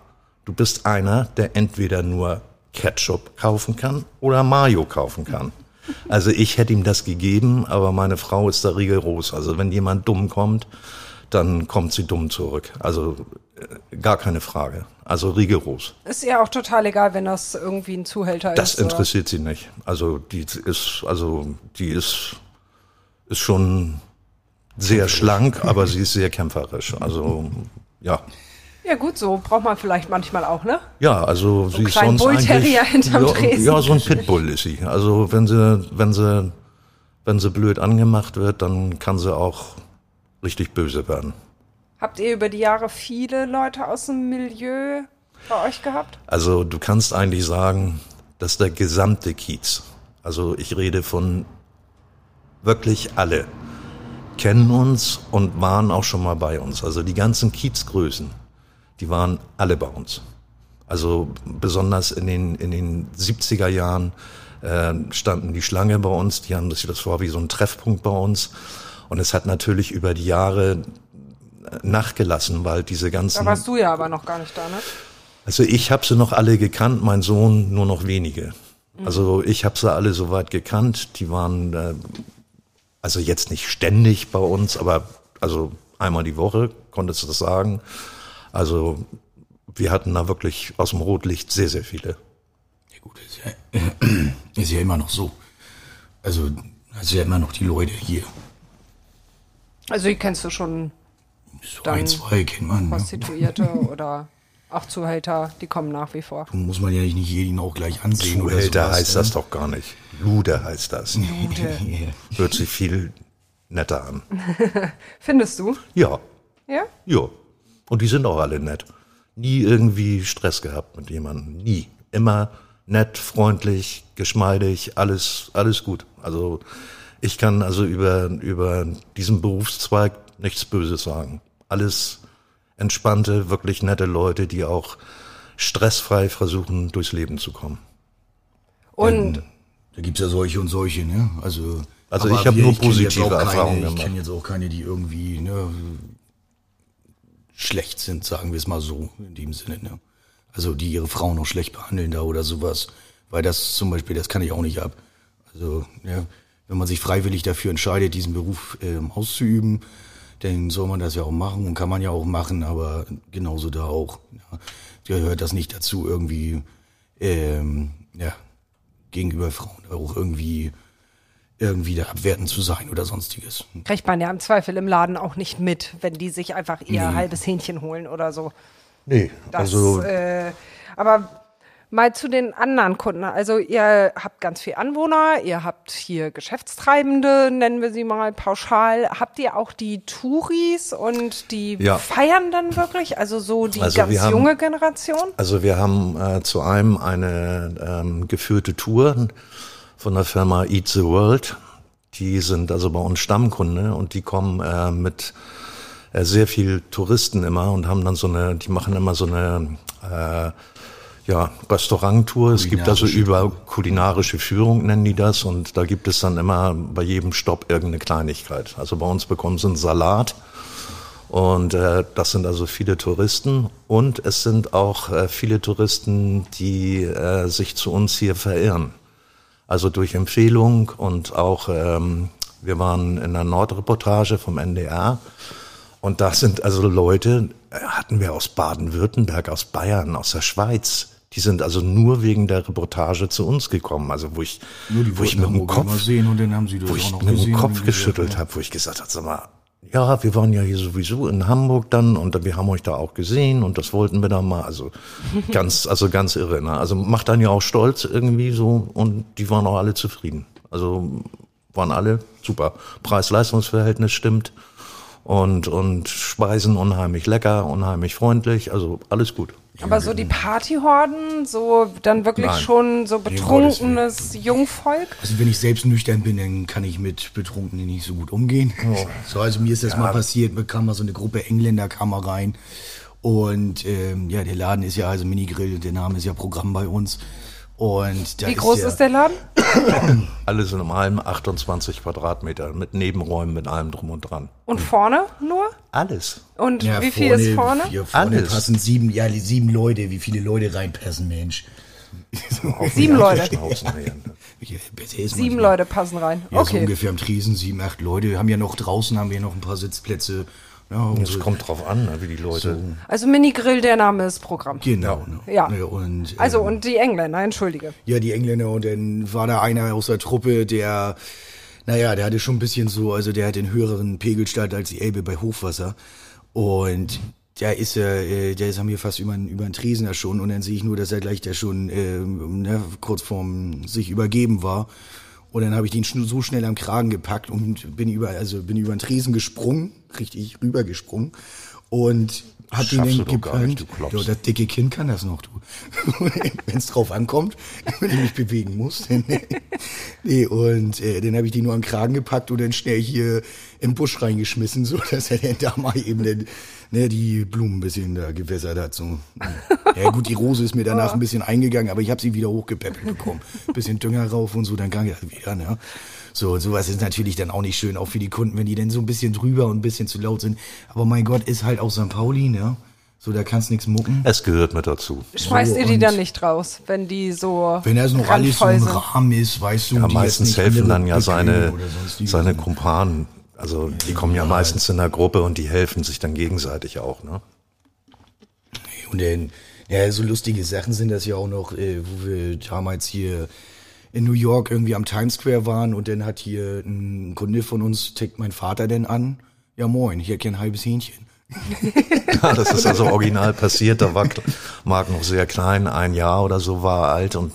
S1: du bist einer, der entweder nur Ketchup kaufen kann oder Mayo kaufen kann. Also ich hätte ihm das gegeben, aber meine Frau ist da rigoros. Also wenn jemand dumm kommt, dann kommt sie dumm zurück. Also äh, gar keine Frage. Also rigoros.
S3: Ist ihr auch total egal, wenn das irgendwie ein Zuhälter
S1: Das
S3: ist. oder?
S1: interessiert sie nicht. Also die ist, also die ist, ist schon sehr schlank, aber sie ist sehr kämpferisch. Also ja,
S3: Ja gut, so braucht man vielleicht manchmal auch, ne?
S1: ja, also sie ist sonst
S3: Bullterrier
S1: eigentlich <laughs>
S3: hinterm
S1: ja,
S3: Tresen.
S1: ja, so ein Pitbull ist sie. Also wenn sie, wenn sie, wenn sie blöd angemacht wird, dann kann sie auch richtig böse werden.
S3: Habt ihr über die Jahre viele Leute aus dem Milieu bei euch gehabt?
S1: Also du kannst eigentlich sagen, dass der gesamte Kiez, also ich rede von wirklich alle, kennen uns und waren auch schon mal bei uns. Also die ganzen Kiezgrößen, die waren alle bei uns. Also besonders in den, in den 70er Jahren äh, standen die Schlange bei uns, die haben das, das war wie so ein Treffpunkt bei uns. Und es hat natürlich über die Jahre äh, nachgelassen, weil diese ganzen...
S3: Da warst du ja aber noch gar nicht da, ne?
S1: Also ich habe sie noch alle gekannt, mein Sohn nur noch wenige. Also ich habe sie alle soweit gekannt. Die waren äh, also jetzt nicht ständig bei uns, aber also einmal die Woche konntest du das sagen. Also wir hatten da wirklich aus dem Rotlicht sehr, sehr viele.
S4: Ja gut, ist ja, <clears throat> ist ja immer noch so. Also, also ja immer noch die Leute hier.
S3: Also die kennst du schon
S4: So
S3: Dann
S4: ein, zwei kennt man.
S3: Prostituierte <laughs> oder auch Zuhälter, die kommen nach wie vor.
S4: Muss man ja nicht jeden auch gleich ansehen oder
S1: Zuhälter
S4: sowas,
S1: heißt
S4: ne?
S1: das doch gar nicht. Lude heißt das.
S4: Ja.
S1: Hört sich viel netter an. <laughs>
S3: Findest du?
S1: Ja,
S3: Ja?
S1: Ja. Und die sind auch alle nett. Nie irgendwie Stress gehabt mit jemandem. Nie. Immer nett, freundlich, geschmeidig, alles, alles gut. Also ich kann also über, über diesen Berufszweig nichts Böses sagen. Alles entspannte, wirklich nette Leute, die auch stressfrei versuchen, durchs Leben zu kommen.
S3: Und
S4: Da gibt's ja solche und solche, ne? Also,
S1: Also ich hab
S4: wir-
S1: nur positive Erfahrungen
S4: Ich
S1: gemacht.
S4: kenne jetzt auch keine, die irgendwie ne, schlecht sind, sagen wir es mal so, in dem Sinne. Ne? Also die ihre Frauen noch schlecht behandeln da oder sowas. Weil das zum Beispiel, das kann ich auch nicht ab. Also, ja, wenn man sich freiwillig dafür entscheidet, diesen Beruf ähm, auszuüben, dann soll man das ja auch machen und kann man ja auch machen, aber genauso da auch. Ja. Gehört das nicht dazu, irgendwie ähm, ja, gegenüber Frauen auch irgendwie irgendwie da abwertend zu sein oder sonstiges.
S3: kriegt man ja im Zweifel im Laden auch nicht mit, wenn die sich einfach ihr halbes Hähnchen holen oder so.
S1: Nee,
S3: Das,
S1: also
S3: äh, aber Mal zu den anderen Kunden. Also ihr habt ganz viel Anwohner, ihr habt hier Geschäftstreibende, nennen wir sie mal pauschal. Habt ihr auch die Touris und die
S1: Ja.
S3: feiern dann wirklich? Also so die
S1: Also
S3: ganz
S1: haben-
S3: junge Generation?
S1: Also wir haben äh, zu einem eine ähm, geführte Tour von der Firma Eat the World. Die sind also bei uns Stammkunde und die kommen äh, mit äh, sehr viel Touristen immer und haben dann so eine, die machen immer so eine äh, ja, Restauranttour. Es gibt also über kulinarische Führung, nennen die das. Und da gibt es dann immer bei jedem Stopp irgendeine Kleinigkeit. Also bei uns bekommen sie einen Salat. Und äh, das sind also viele Touristen. Und es sind auch äh, viele Touristen, die äh, sich zu uns hier verirren. Also durch Empfehlung und auch, ähm, wir waren in der Nordreportage vom NDR. Und da sind also Leute, äh, hatten wir aus Baden-Württemberg, aus Bayern, aus der Schweiz. Die sind also nur wegen der Reportage zu uns gekommen. Also wo ich, wo ich mit dem Kopf, wo ich mit dem. Kopf geschüttelt habe, wo ich gesagt habe, sag mal, ja, wir waren ja hier sowieso in Hamburg dann und wir haben euch da auch gesehen und das wollten wir dann mal. Also <laughs> ganz, also ganz irre. Ne? Also macht dann ja auch stolz irgendwie so und die waren auch alle zufrieden. Also waren alle super. Preis-Leistungs-Verhältnis stimmt und und Speisen unheimlich lecker, unheimlich freundlich. Also alles gut.
S3: Aber so die Partyhorden, so dann wirklich
S1: Nein.
S3: schon so betrunkenes Jungvolk?
S4: Also wenn ich selbst nüchtern bin, dann kann ich mit Betrunkenen nicht so gut umgehen. So, also mir ist das mal passiert, mir kam mal so eine Gruppe Engländer kam mal rein. Und ähm, ja, der Laden ist ja also Minigrill, der Name ist ja Programm bei uns. Und da
S3: Wie groß ist der Laden?
S1: Alles in allem 28 Quadratmeter mit Nebenräumen, mit allem drum und dran.
S3: Und vorne nur?
S1: Alles.
S3: Und
S4: Ja,
S3: wie viel ist vorne?
S4: Hier vorne
S1: Alles.
S4: passen sieben, ja, sieben Leute. Wie viele Leute reinpassen, Mensch? <laughs>
S3: Sieben Leute.
S4: Ja, ist
S3: Sieben. Leute passen rein.
S4: Ja, so
S3: Okay.
S4: ungefähr am Tresen, sieben, acht Leute. Wir haben ja noch draußen haben wir noch ein paar Sitzplätze. Ja,
S1: Es kommt drauf an, ne, wie die Leute.
S3: Also Minigrill, der Name ist Programm.
S4: Genau. ne.
S3: Ja.
S4: und,
S3: Also
S4: ähm,
S3: und die Engländer, entschuldige.
S4: Ja, die Engländer und dann war da einer aus der Truppe, der, naja, der hatte schon ein bisschen so, also der hat den höheren Pegelstand als die Elbe bei Hochwasser. Und der ist ja, äh, der ist an mir fast über, über den Tresen erschonnen und dann sehe ich nur, dass er gleich da schon ähm, ne, kurz vorm sich übergeben war. Und dann habe ich den so schnell am Kragen gepackt und bin über, also bin über den Tresen gesprungen, richtig rübergesprungen und hat den
S1: Schaffst
S4: dann gepennt.
S1: du Klops.
S4: Ja, das dicke Kind kann das noch, du. <laughs> Wenn es drauf ankommt, <laughs> wenn ich mich bewegen muss. Dann, <laughs> nee, und äh, dann habe ich die nur am Kragen gepackt und dann schnell hier im Busch reingeschmissen, so dass er dann da mal eben den, ne, die Blumen ein bisschen da gewässert hat. So. Ja gut, die Rose ist mir danach ein bisschen eingegangen, aber ich habe sie wieder hochgepäppelt bekommen. <laughs> Bisschen Dünger rauf und so, dann gang das wieder. Ne? So, sowas ist natürlich dann auch nicht schön, auch für die Kunden, wenn die dann so ein bisschen drüber und ein bisschen zu laut sind. Aber mein Gott, ist halt auch St. Pauli, ne? So, da kannst nichts mucken.
S1: Es gehört mit dazu.
S3: Schmeißt
S4: So,
S3: ihr die dann nicht raus, wenn die so
S4: Wenn das noch alles so
S3: sind?
S4: Rahmen ist, weißt du,
S1: Ja,
S4: die
S1: meistens helfen dann ja seine, seine. Kumpanen. Also die kommen ja meistens in der Gruppe und die helfen sich dann gegenseitig auch. Ne?
S4: Und dann, ja, so lustige Sachen sind das ja auch noch, äh, wo wir damals hier in New York irgendwie am Times Square waren und dann hat hier ein Kunde von uns, tickt mein Vater denn an, ja moin, hier kein halbes Hähnchen. <laughs>
S1: Ja, das ist also original passiert. Da war Marc noch sehr klein, ein Jahr oder so war er alt und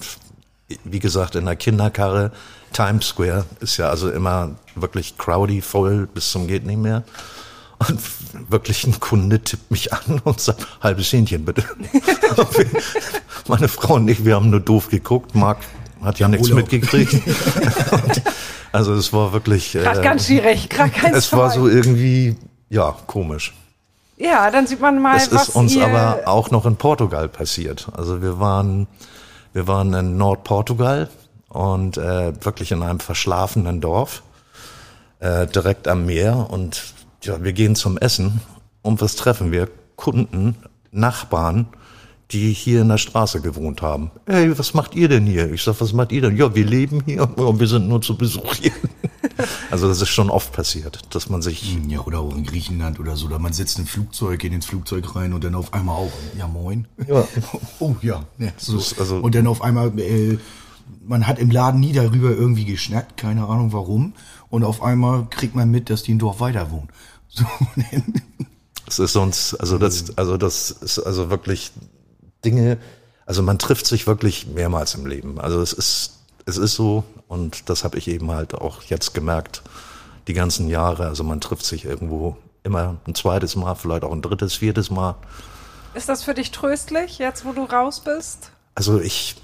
S1: wie gesagt in der Kinderkarre. Times Square ist ja also immer wirklich crowdy, voll bis zum geht nicht mehr. Und wirklich ein Kunde tippt mich an <laughs> und sagt, halbes Hähnchen bitte. <laughs> Meine Frau und ich, wir haben nur doof geguckt. Marc hat ja nichts
S4: Urlaub.
S1: mitgekriegt. Und <laughs> also es war wirklich,
S3: Gerade
S1: äh,
S3: ganz schwierig, gerade ganz
S1: es war so irgendwie, ja, komisch.
S3: Ja, dann sieht man mal,
S1: Es
S3: was
S1: ist uns
S3: ihr,
S1: aber auch noch in Portugal passiert. Also wir waren, wir waren in Nordportugal und äh, wirklich in einem verschlafenen Dorf, äh, direkt am Meer. Und ja, wir gehen zum Essen und was treffen wir? Kunden, Nachbarn, die hier in der Straße gewohnt haben. Hey, was macht ihr denn hier? Ich sag, was macht ihr denn? Ja, wir leben hier <laughs> und wir sind nur zu Besuch hier. <laughs> Also das ist schon oft passiert, dass man sich
S4: Ja, oder auch in Griechenland oder so. Oder man sitzt im Flugzeug, geht ins Flugzeug rein und dann auf einmal auch, ja moin.
S1: Ja. <laughs>
S4: Oh ja. ja so.
S1: Das ist also-
S4: und dann auf einmal, äh, man hat im Laden nie darüber irgendwie geschnackt, keine Ahnung warum. Und auf einmal kriegt man mit, dass die ein Dorf weiter wohnen. <laughs> So,
S1: Es ist uns, also das, also das ist also wirklich Dinge, Also man trifft sich wirklich mehrmals im Leben. Also es ist, es ist so und das habe ich eben halt auch jetzt gemerkt, die ganzen Jahre. Also man trifft sich irgendwo immer ein zweites Mal, vielleicht auch ein drittes, viertes Mal.
S3: Ist das für dich tröstlich, jetzt wo du raus bist?
S1: Also ich,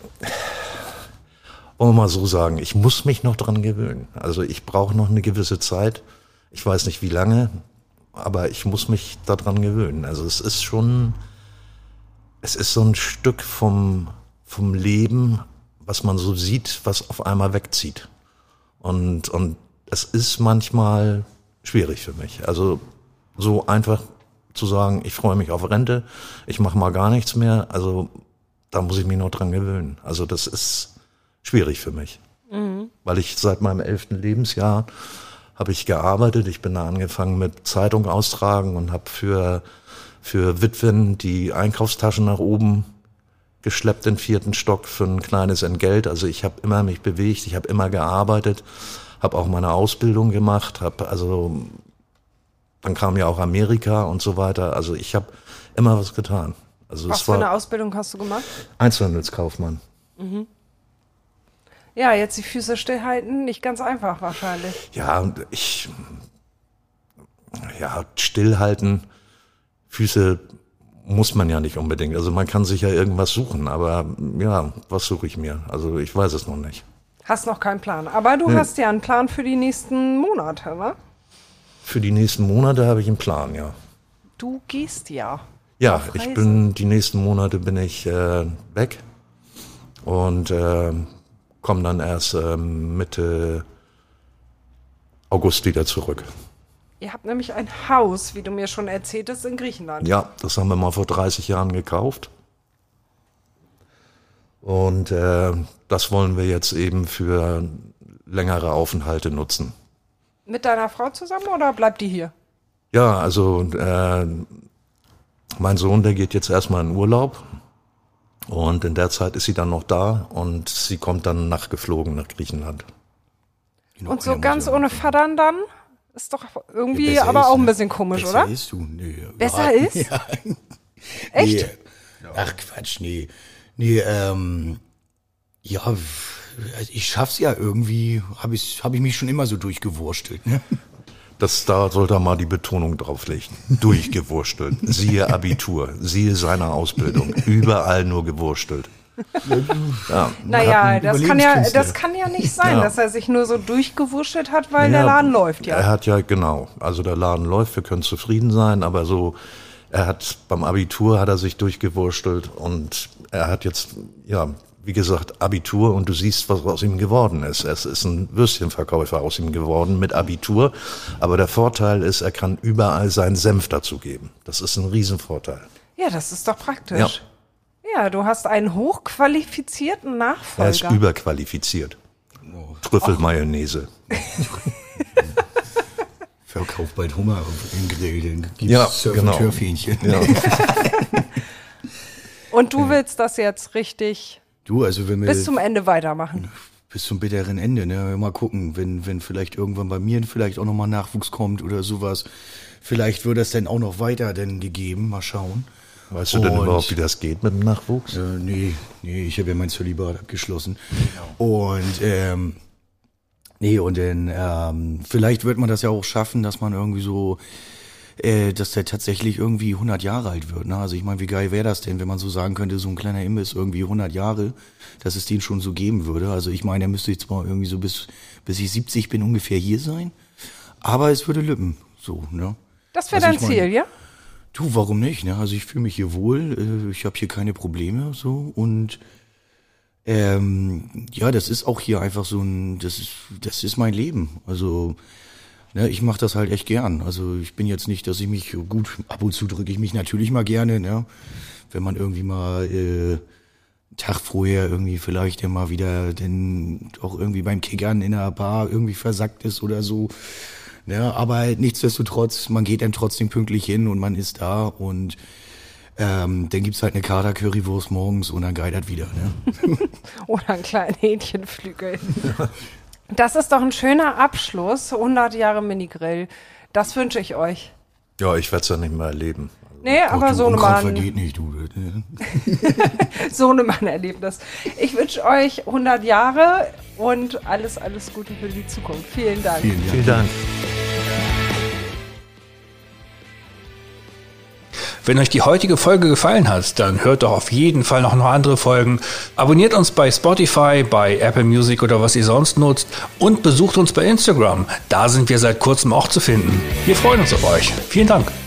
S1: wollen wir mal so sagen, ich muss mich noch dran gewöhnen. Also ich brauche noch eine gewisse Zeit. Ich weiß nicht wie lange, aber ich muss mich daran gewöhnen. Also es ist schon, es ist so ein Stück vom, vom Leben, was man so sieht, was auf einmal wegzieht. Und, und es ist manchmal schwierig für mich. Also so einfach zu sagen, ich freue mich auf Rente, ich mache mal gar nichts mehr. Also da muss ich mich noch dran gewöhnen. Also das ist schwierig für mich. Mhm. Weil ich seit meinem elften Lebensjahr habe ich gearbeitet. Ich bin da angefangen mit Zeitung austragen und habe für, für Witwen die Einkaufstaschen nach oben geschleppt den vierten Stock für ein kleines Entgelt. Also ich habe immer mich bewegt, ich habe immer gearbeitet, habe auch meine Ausbildung gemacht, habe also dann kam ja auch Amerika und so weiter. Also ich habe immer was getan. Also
S3: was für eine Ausbildung hast du gemacht?
S1: Einzelhandelskaufmann.
S3: Mhm. Ja, jetzt die Füße stillhalten, nicht ganz einfach wahrscheinlich.
S1: Ja, ich, ja, stillhalten, Füße muss man ja nicht unbedingt. Also man kann sich ja irgendwas suchen, aber ja, was suche ich mir? Also ich weiß es noch nicht.
S3: Hast noch keinen Plan. Aber du hm. hast ja einen Plan für die nächsten Monate, ne?
S1: Für die nächsten Monate habe ich einen Plan, ja.
S3: Du gehst ja.
S1: Ja, ich bin die nächsten Monate bin ich äh, weg und äh, komme dann erst äh, Mitte August wieder zurück.
S3: Ihr habt nämlich ein Haus, wie du mir schon erzähltest, in Griechenland.
S1: Ja, das haben wir mal vor 30 Jahren gekauft. Und äh, das wollen wir jetzt eben für längere Aufenthalte nutzen.
S3: Mit deiner Frau zusammen oder bleibt die hier?
S1: Ja, also äh, mein Sohn, der geht jetzt erstmal in Urlaub und in der Zeit ist sie dann noch da und sie kommt dann nachgeflogen nach Griechenland.
S3: Und so ganz ohne Vater dann? Ist doch irgendwie ja, aber auch ein bisschen komisch,
S4: besser
S3: oder?
S4: Ist du? Nee,
S3: besser ja. ist? <laughs> Ja. Echt?
S4: Nee. Ach Quatsch, nee. Nee, ähm, ja, ich schaff's ja irgendwie, habe ich, hab ich mich schon immer so durchgewurstelt. Ne?
S1: Das, da sollte er mal die Betonung drauflegen. Durchgewurstelt. Siehe Abitur, siehe seine Ausbildung. Überall nur gewurstelt.
S3: Ja, naja, das kann ja, das kann ja nicht sein, ja. dass er sich nur so durchgewurschtelt hat, weil ja, der Laden läuft, ja.
S1: Er hat ja, genau, also der Laden läuft, wir können zufrieden sein, aber so, er hat beim Abitur hat er sich durchgewurstelt und er hat jetzt, ja, wie gesagt, Abitur und du siehst, was aus ihm geworden ist. Es ist ein Würstchenverkäufer aus ihm geworden mit Abitur. Aber der Vorteil ist, er kann überall seinen Senf dazugeben. Das ist ein Riesenvorteil.
S3: Ja, das ist doch praktisch. Ja, ja du hast einen hochqualifizierten Nachfolger.
S1: Er ist überqualifiziert. Oh. Trüffelmayonnaise. <laughs>
S4: Verkauft bald Hummer auf den Grill,
S1: gibt's ja, genau. Ja. <laughs>
S3: Und du willst das jetzt richtig
S4: Du, also wenn wir.
S3: Bis zum Ende weitermachen.
S4: Bis zum bitteren Ende, ne? Mal gucken, wenn, wenn vielleicht irgendwann bei mir vielleicht auch nochmal Nachwuchs kommt oder sowas. Vielleicht wird das dann auch noch weiter denn gegeben. Mal schauen.
S1: Weißt du denn überhaupt, wie das geht mit dem Nachwuchs?
S4: Äh, nee, nee, ich habe ja mein Zölibat abgeschlossen. Genau. Und ähm, nee, und dann ähm, vielleicht wird man das ja auch schaffen, dass man irgendwie so äh, dass der tatsächlich irgendwie 100 Jahre alt wird. Ne? Also ich meine, wie geil wäre das denn, wenn man so sagen könnte, so ein kleiner Imbiss irgendwie 100 Jahre, dass es den schon so geben würde. Also ich meine, er müsste jetzt mal irgendwie so bis, bis ich 70 bin ungefähr hier sein. Aber es würde lüppen, so, ne?
S3: Das wäre also dein Ziel, ja?
S4: Du, warum nicht? Ne? Also ich fühle mich hier wohl, äh, ich habe hier keine Probleme so und ähm, ja, das ist auch hier einfach so ein, das ist, das ist mein Leben. Also Ne, ich mache das halt echt gern. Also ich bin jetzt nicht, dass ich mich gut ab und zu drücke ich mich natürlich mal gerne, ne? Wenn man irgendwie mal äh, Tag vorher irgendwie vielleicht immer wieder denn auch irgendwie beim Kickern in der Bar irgendwie versackt ist oder so. Ne? Aber nichtsdestotrotz, man geht dann trotzdem pünktlich hin und man ist da und ähm, dann gibt's halt eine Kader Currywurst morgens und dann geitert wieder. Ne? <laughs>
S3: oder einen kleinen Hähnchenflügel. <laughs> Das ist doch ein schöner Abschluss. 100 Jahre Minigrill. Das wünsche ich euch.
S1: Ja, ich werde es ja nicht mehr erleben.
S3: Nee, aber so
S4: Unkraut
S3: Mann.
S4: vergeht nicht, du. ne? <laughs>
S3: so eine Mann-Erlebnis. Ich wünsche euch 100 Jahre und alles, alles Gute für die Zukunft. Vielen Dank.
S4: Vielen Dank.
S1: Vielen Dank.
S2: Wenn euch die heutige Folge gefallen hat, dann hört doch auf jeden Fall noch, noch andere Folgen. Abonniert uns bei Spotify, bei Apple Music oder was ihr sonst nutzt und besucht uns bei Instagram. Da sind wir seit kurzem auch zu finden. Wir freuen uns auf euch. Vielen Dank.